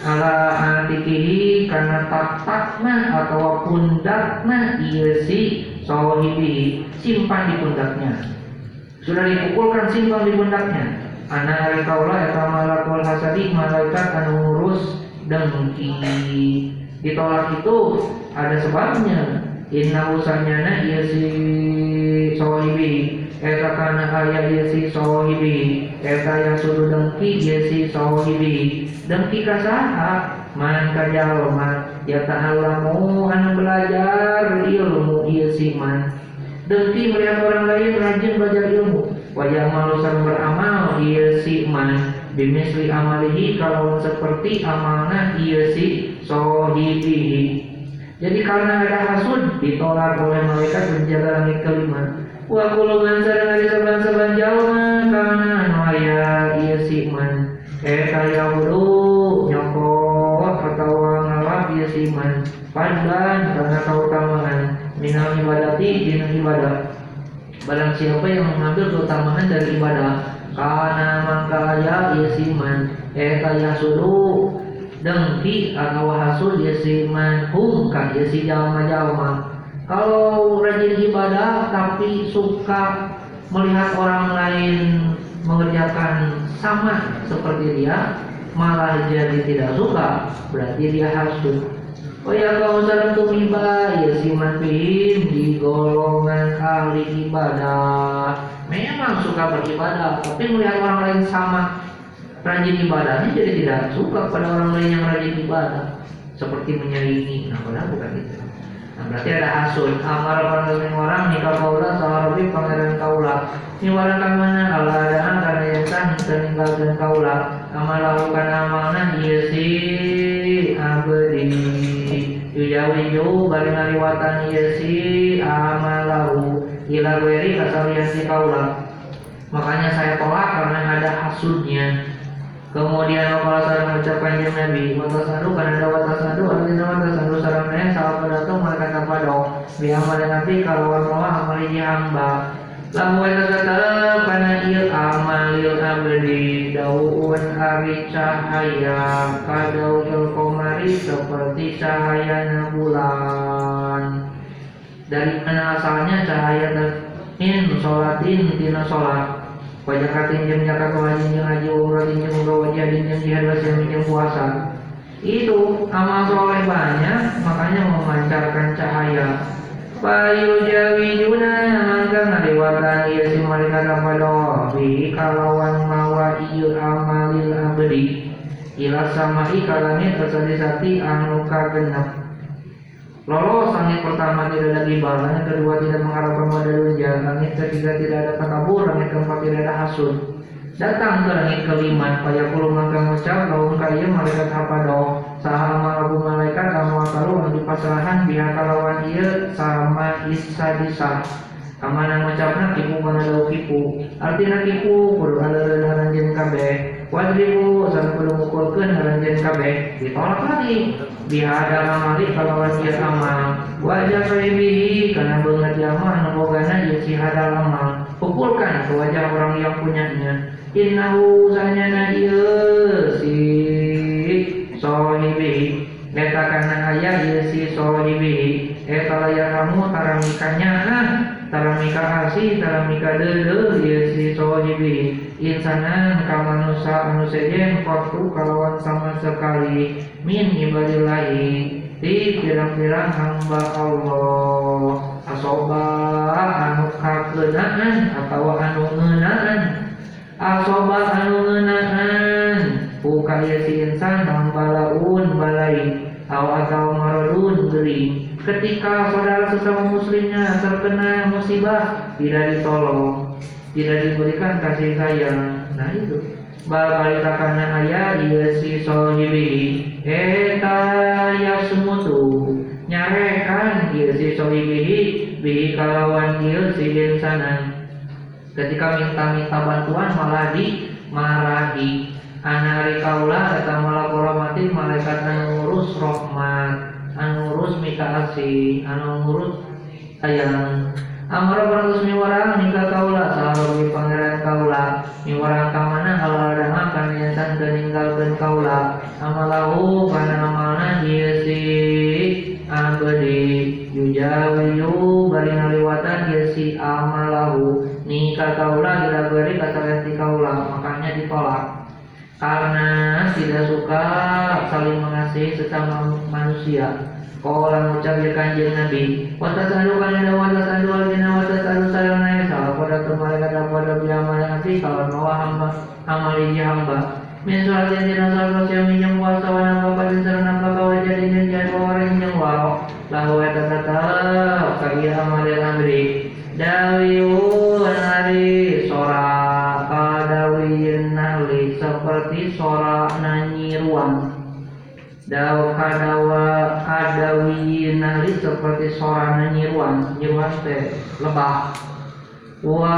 ala antikihi karena tak-takna atau pundakna iya si sahibi simpan di pundaknya. Sudah dipukulkan simpan di pundaknya anak hari kaula eta malakul hasadi malaikat anu ngurus dengki ditolak itu ada sebabnya. Inna usanyana iya si sahibi eta kana aya ieu si sahibi eta yang suruh dengki ieu si sahibi dengki ka saha man ka jalma. Ya ta'allamu anu belajar ilmu ieu si man. Dengki melihat orang lain rajin belajar ilmu wajah malusan beramal ieu si man bimisli amalihi kalau seperti amalna ieu si sahibi jadi karena ada hasud ditolak oleh malaikat menjaga langit kelima. Wa kulungan sareng ari saban-saban jalma kana anu aya ieu si man eta yahudu nyokot atawa ngalap ieu si man padlan karena keutamaan minal ibadati dina ibadah barang siapa yang mengambil keutamaan dari ibadah karena maka aya ieu si man eta yasudu dengki atau hasud ieu si man hum ka ieu si jalma-jalma kalau rajin ibadah tapi suka melihat orang lain mengerjakan sama seperti dia, malah jadi tidak suka, berarti dia hasud. Oh ya kau sadar tumiba ya si manfihim di golongan ahli ibadah. Memang suka beribadah, tapi melihat orang lain sama rajin ibadahnya jadi tidak suka pada orang lain yang rajin ibadah, seperti menyaingi. Nah, padahal bukan itu. Nah, berarti ada hasud. Amal pandangan orang nikah kaula saharobi pangeran kaula. Ini warang kamana kalau ada karena yang sah meninggalkan kaula. Amal lakukan amalna iya si abadi. Yujawi ju bari ngaliwatan iya si amalahu. Ila gweri kasalian si kaula. Makanya saya tolak karena ada hasudnya. Kemudian kalau saya mengucapkan yang Nabi Watasadu karena ada watasadu Artinya watasadu salamnya Salah pendatang mereka dong Biamal Nabi kalau Allah amali hamba Lahu watasadu karena il amalil abdi Dawun ari cahaya Kadau il komari seperti cahaya bulan. Dari mana asalnya cahaya min sholatin tina sholat. Wajah katin jam jakat wajin jam haji umrah jam umrah wajah jam jihad wasim jam puasa. Itu amal soleh banyak makanya memancarkan cahaya Payu jawi juna mangga ngaliwatan iya si malaikat kepada bi kalawan mawa ieu amalil abdi. Ila samai kalangit kesadi-sati anu kagenep Lolos langit pertama tidak ada langit kedua tidak mengharapkan modal ujian, langit ketiga tidak ada takabur, langit keempat tidak ada hasud. Datang ke langit kelima, paya puluh mangka ngucap, laun kaya malaikat apa doh, saha malabu malaikat kamu akalu di pasrahan biha kalawan iya sama isa disah. Kamana ngucapna kipu mana dau kipu, artinya kipu kudu ada haranjeun kabeh. Wadribu san kudu mukulkeun haranjeun kabeh, ditolak lagi. Bihada amali kalawan dia amal wajah sahibihi karena banget jama nembogana ya si hadal amal pukulkan ke wajah orang yang punyanya. Innahu sanyana ieu si sahibihi Eta kana aya ieu si sahibihi eta layar kamu taramikanya ah taramika asih taramika deudeu ieu si sahibihi insanan ka manusia anu waktu kalawan sama sekali. Min ibadillahi di pirang-pirang hamba Allah. Asoba anu kakenaan atau anu ngeunaan asoba anu ngeunaan ukaya si insan balaun balai atau maradun gering ketika saudara sesama muslimnya terkena musibah tidak ditolong tidak diberikan kasih sayang. Nah itu. Bal karena ayah iya si sohibi. Eta ya semutu nyarekan iya si sohibi. Bi kalawan iya si sana ketika minta-minta bantuan malah di marahi anari kaula eta malah mati malaikat anu ngurus rahmat anu ngurus mika asih anu ngurus sayang. Amar baratus miwarang nikah kaula salawi pangeran kaula. Miwarang kamana kalau ada makan nyantan keninggalkan kaula. Amalahu kana amalna dia si abadi yujawiyu bari ngaliwatan si amalahu nikah kaula ila bari kasalenti kaula. Makanya ditolak karena tidak suka saling mengasihi sesama manusia. Kala mengucap di kanjeng Nabi. Wata sadu kanina wata sadu alina wata sadu sarana salah pada kemarin kata pada biamal nanti kalau mau hamba amal ini hamba. Min yang tidak salah yang minyak puasa wana bapak di sarana bapak wajah di jadi orang yang waro Lahu eta tetap kaya amal yang amri Dawiun seperti sora nanyiruan Dawa kadawa kadawi nari seperti seorang nyiruan nyiruan teh lebah. Wa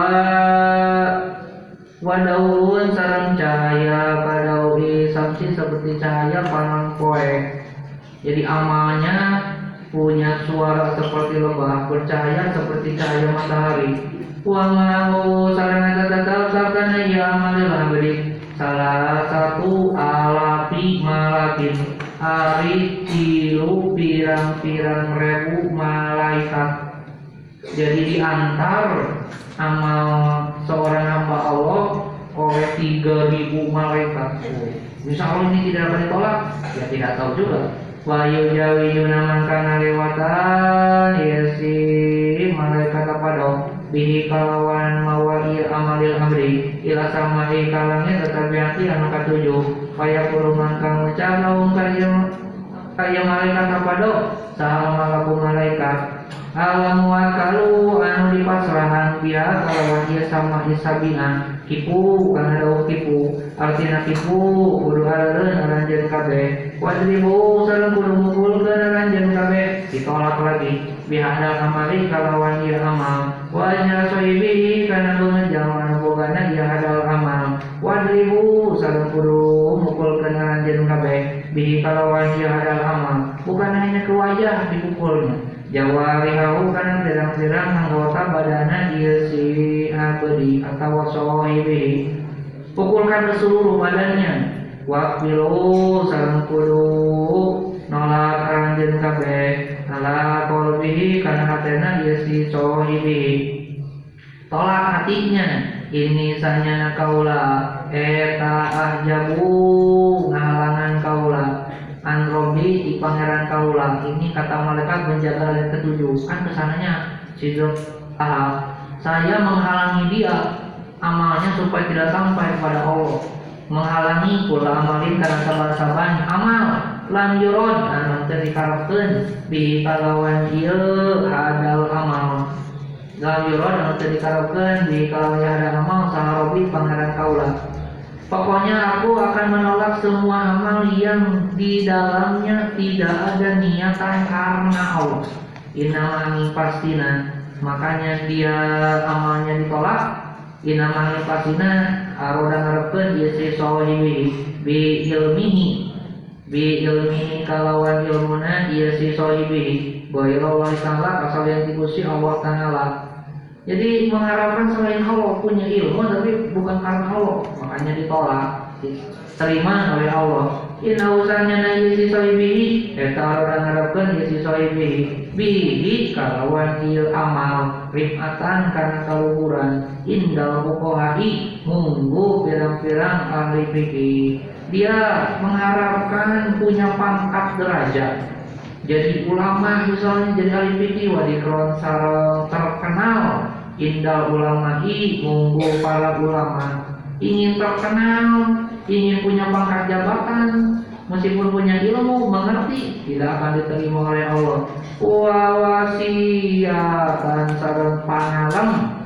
wadaun sarang cahaya kadawi samsi seperti cahaya panang poe. Jadi amalnya punya suara seperti lebah bercahaya seperti cahaya matahari. Wa mau sarang tetap sarana ya amalilah beri salah satu alapi malakin hari tilu pirang-pirang ribu malaikat. Jadi diantar amal seorang hamba Allah oleh tiga ribu malaikat. Bisa Allah ini tidak dapat ditolak ya tidak tahu juga. Wayu jawi yunaman lewatan ya si malaikat apa dong bihi kalawan mawali amalil amri. Ila sama kalangnya tetapi hati anak ketujuh. Kaya kurungan kang ucap laung kaya kaya malaikat apa do saha malaku malaikat. Alam wakalu anu dipasrahan biar kalau dia sama isabina. Kipu karena ada kipu. Artinya kipu kudu hareun aranjeun kabeh. Wadribu sareng kudu ditolak lagi. Bihadal amali kalawan ieu amal. Wajah soibi karena mengenjang anu bogana ieu hadal amal. Wadribu sareng kudu mukul kenalan jen kabeh. Bihi kalawan dia hadal amal. Bukan hanya ke wajah dipukulnya. Jawarihahu karena derang-derang anggota badana dia si abadi atau sohibi pukulkan ke seluruh badannya. Wakilu sarang kudu nolak aranjen kabeh ala kolbihi karena hatena si sohibi tolak hatinya. Ini sanya kaula eta ahjabu ngalangan kaula androbi di pangeran kaula ini kata malaikat menjaga yang ketujuh. Kan ke sananya sidro ah saya menghalangi dia amalnya supaya tidak sampai kepada Allah. Menghalangi pula amalin karena sabar-sabar amal lam teu dikarepkeun bi kalawan ieu hadal amal lam yurod teu dikarepkeun bi kalawan hadal amal saharobi pangeran kaula Pokoknya aku akan menolak semua amal yang di dalamnya tidak ada niatan karena Allah. Inamani pastina. Makanya dia amalnya ditolak. Inamani pastina aroda dia si sohibi bi ilmihi bi ilmihi kalawan ilmuna dia si sohibi. Bayrullah ta'ala asal yang dipusi Allah ta'ala. Jadi mengharapkan selain Allah punya ilmu tapi bukan karena Allah, makanya ditolak, terima oleh Allah. Inna usahanya na yesi sohibihi, eta orang harapkan yesi sohibihi, bihi kalawan il amal, rifatan karena kaluhuran, indal bukohai, munggu pirang-pirang ahli fikih. Dia mengharapkan punya pangkat derajat, jadi ulama misalnya jadi ahli fikih wadikron terkenal Indal ulama i munggu para ulama. Ingin terkenal, ingin punya pangkat jabatan, meskipun punya ilmu, mengerti, tidak akan diterima oleh Allah. Wawasiatan sarang pangalam.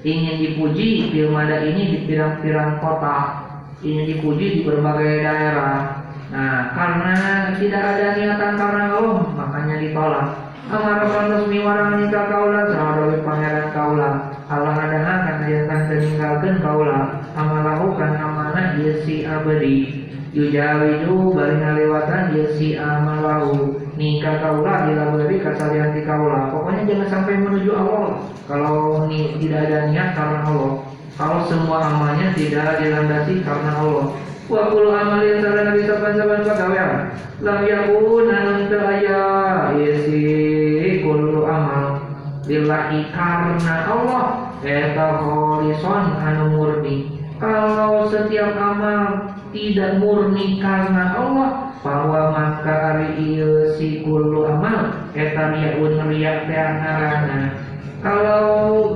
Ingin dipuji pilmada ini di pirang-pirang kota ingin dipuji di berbagai daerah. Nah karena tidak ada niatan karena Allah makanya ditolak. Amar pantas miwarang nikah kaula sahadawi pangeran kaula Allah adana kan ayatan meninggalkan kaula amalahu kan amanah yesi abadi. Yujawidu bari ngalewatan yesi amalahu nikah kaula dilabari kasalianti kaula pokoknya jangan sampai menuju Allah. Kalau ni, tidak ada niat karena Allah kalau semua amalnya tidak dilandasi karena Allah. Wa kullu amalin sarana bisa saban-saban pagawean lam yakun anun aya yesi kullu amal lillahi karena Allah. Eta horizon anu murni. Kalau setiap amal tidak murni karena Allah bahwa maka ari ieu si kullu amal. Eta riyaun riya teh kalau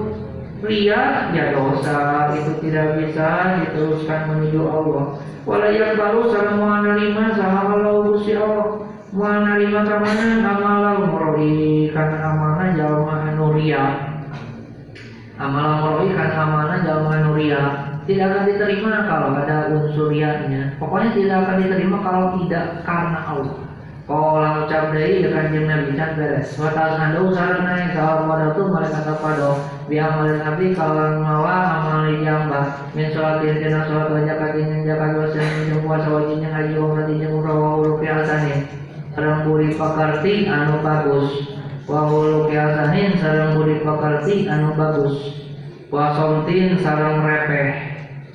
ria ya dosa itu tidak bisa diteruskan menuju Allah. Wala yang baru salah mau nerima salah kalau gusti Allah. Mau nerima kamana amalau meroi karena amanah jalma anu ria amalan meroi karena amanah jalma anu ria tidak akan diterima kalau ada unsur riaknya pokoknya tidak akan diterima kalau tidak karena Allah kalau ucap dari ya kan jeung Nabi can beres. Wa ta'ala sarana yang sawar pada tu mereka kepada biamalin nabi kalau mawa amal jamba min sholatin tina sholat wajah katin jakat wasan jeung puasa wajib jeung haji umrah jeung umrah wa hulu piasanin sareng buri pakarti anu bagus. Wa hulu piasanin sareng buri pakarti anu bagus. Wa somtin sareng repeh.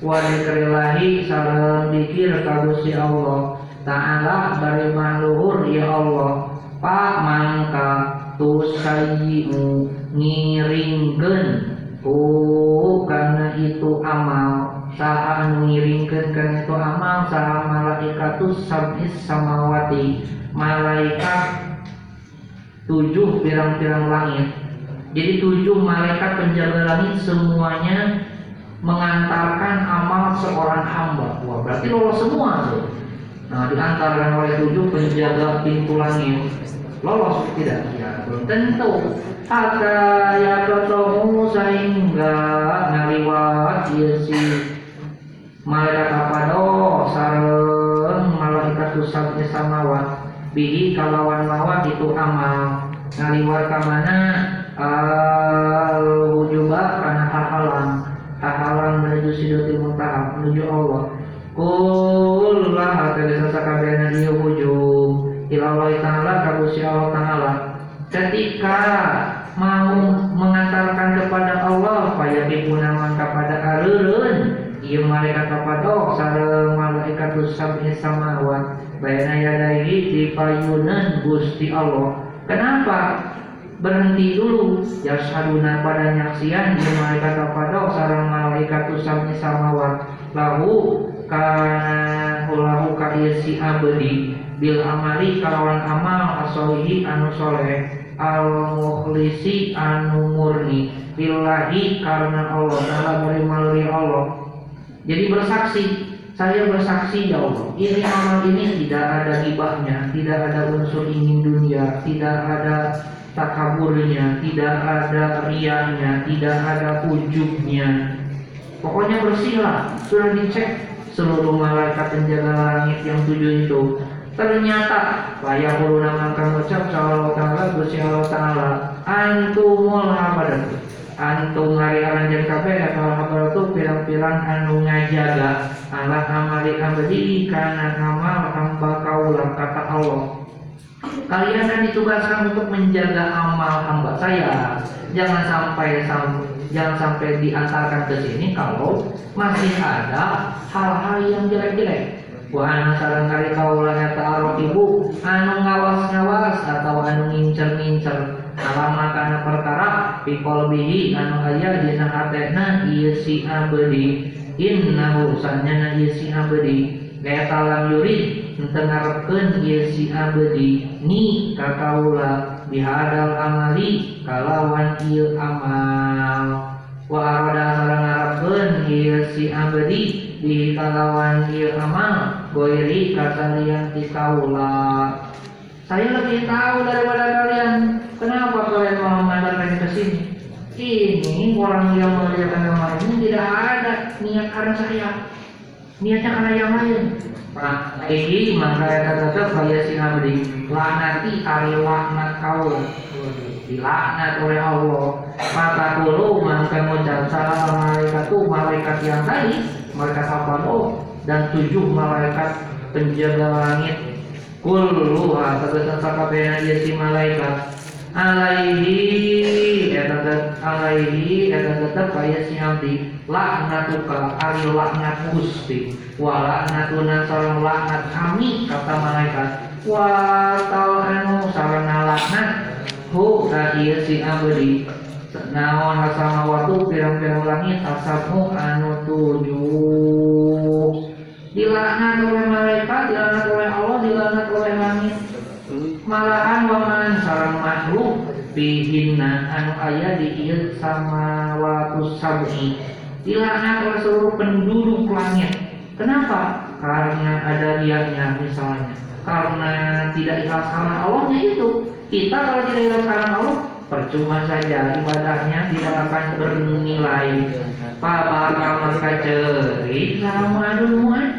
Wa dikrilahi sareng dikir kagusi Allah ta'ala bari mahluhur ya Allah. Pak mangka tusayimu ngiringkeun. Ku karena itu amal. Saha anu ngiringkeun kana itu amal. Saha malaikatus sab'is samawati. Malaikat tujuh pirang-pirang langit. Jadi tujuh malaikat penjaga langit semuanya mengantarkan amal seorang hamba. Wah berarti lolos semua tuh Nah, diantarkan oleh tujuh penjaga pintu langit. Lolos? Tidak? Ya, belum tentu. Ada ya ketemu sehingga ngaliwat si malaikat apado sareng malaikat tusabnya samawat bihi kalawan lawan itu amal. Ngaliwat ke mana? Al wujuba karena hahalan hahalan menuju sidotil muntaha menuju Allah Kullah atau sakabehna dia ujung ilallah ta'ala kabusi Allah ta'ala. Ketika mau mengantarkan kepada Allah paya dipunaman kepada arurun ia malaikat kepada sareng malaikat sab'i samawat. Bayana yadaihi di payunan Gusti Allah. Kenapa? Berhenti dulu. Yasaduna pada nyaksian ia malaikat kepada sareng malaikat sab'i samawat. Lahu kana ulahu ka si abdi bil amali kalawan amal asolihi anu soleh al mukhlisi anu murni billahi karena Allah taala melalui Allah. Jadi bersaksi saya bersaksi ya Allah ini amal ini tidak ada hibahnya tidak ada unsur ingin dunia tidak ada takaburnya tidak ada rianya tidak ada ujubnya. Pokoknya bersihlah sudah dicek seluruh malaikat penjaga langit yang tujuh itu ternyata layak uluna akan ucap Allah Ta'ala Gusti Allah Ta'ala antumul antum ngari aranjan kabeh eta habadat pirang-pirang anu ngajaga Allah amali abdi kana amal hamba kaula kata Allah. Kalian akan ditugaskan untuk menjaga amal hamba saya jangan sampai jangan sampai diantarkan ke sini kalau masih ada hal-hal yang jelek-jelek. Wa ana sareng kali kaula eta arok ibu. Anu ngawas-ngawas atau anu ngincer-ngincer. Alama kana perkara fi qalbihi anu aya dina hatena ieu si abdi innahu sanjana ieu si abdi Kaya lam yuri Ente ngarepkeun ieu si abdi Ni kakaula Bihadal amali Kalawan ieu amal. Wa arada sareng ngarepkeun ieu si abdi Di kalawan ieu amal Goiri kasalian ti Saya lebih tahu daripada kalian Kenapa kalian mau mengantarkan ke sini? Ini orang yang mengerjakan agama ini tidak ada niat karena saya. Niatnya karena yang lain ini maka kata tetap kaya si abdi laknati ari laknat kau. Dilaknat oleh Allah. Maka dulu maka mengucap salam malaikat itu malaikat yang tadi malaikat Safaro dan tujuh malaikat penjaga langit. Kulluha tegesan sakabehna ieu si malaikat. Alaihi alaihi eta tetep kaya si abdi laknatuka ari laknat Gusti. Wa laknatuna sareng laknat kami kata malaikat. Wa tal anu sareng laknat. Hu ka ieu si abdi naon sama waktu pirang-pirang langit asamu anu tujuh. Dilaknat oleh malaikat dilaknat oleh Allah dilaknat oleh langit. Malahan waman sarang makhluk bihinna anu aya di ieu sama watus sab'i. Dilaknat oleh seluruh penduduk langit. Kenapa? Karena ada riaknya misalnya. Karena tidak ikhlas karena Allahnya itu. Kita kalau tidak ikhlas karena Allah percuma saja ibadahnya tidak akan bernilai. Papa kamu kaceri sama aduh muat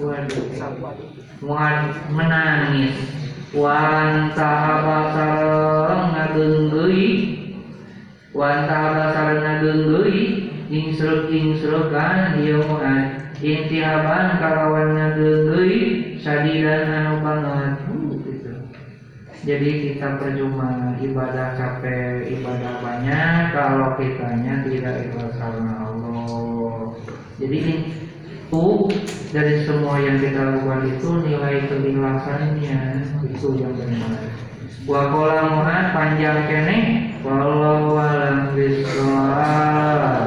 waduh. Muat menangis wan tahaba sareng wan tahaba sareng ngageunggeui ingsruk insrukan ieu intihaban kalawan ngageunggeui sadidan anu banget Uh, gitu. Jadi kita percuma ibadah capek, ibadah banyak kalau kitanya tidak ikhlas karena Allah. Jadi itu dari semua yang kita lakukan itu nilai keikhlasannya sujud wa kola muhan panjang kene walau alam bisawab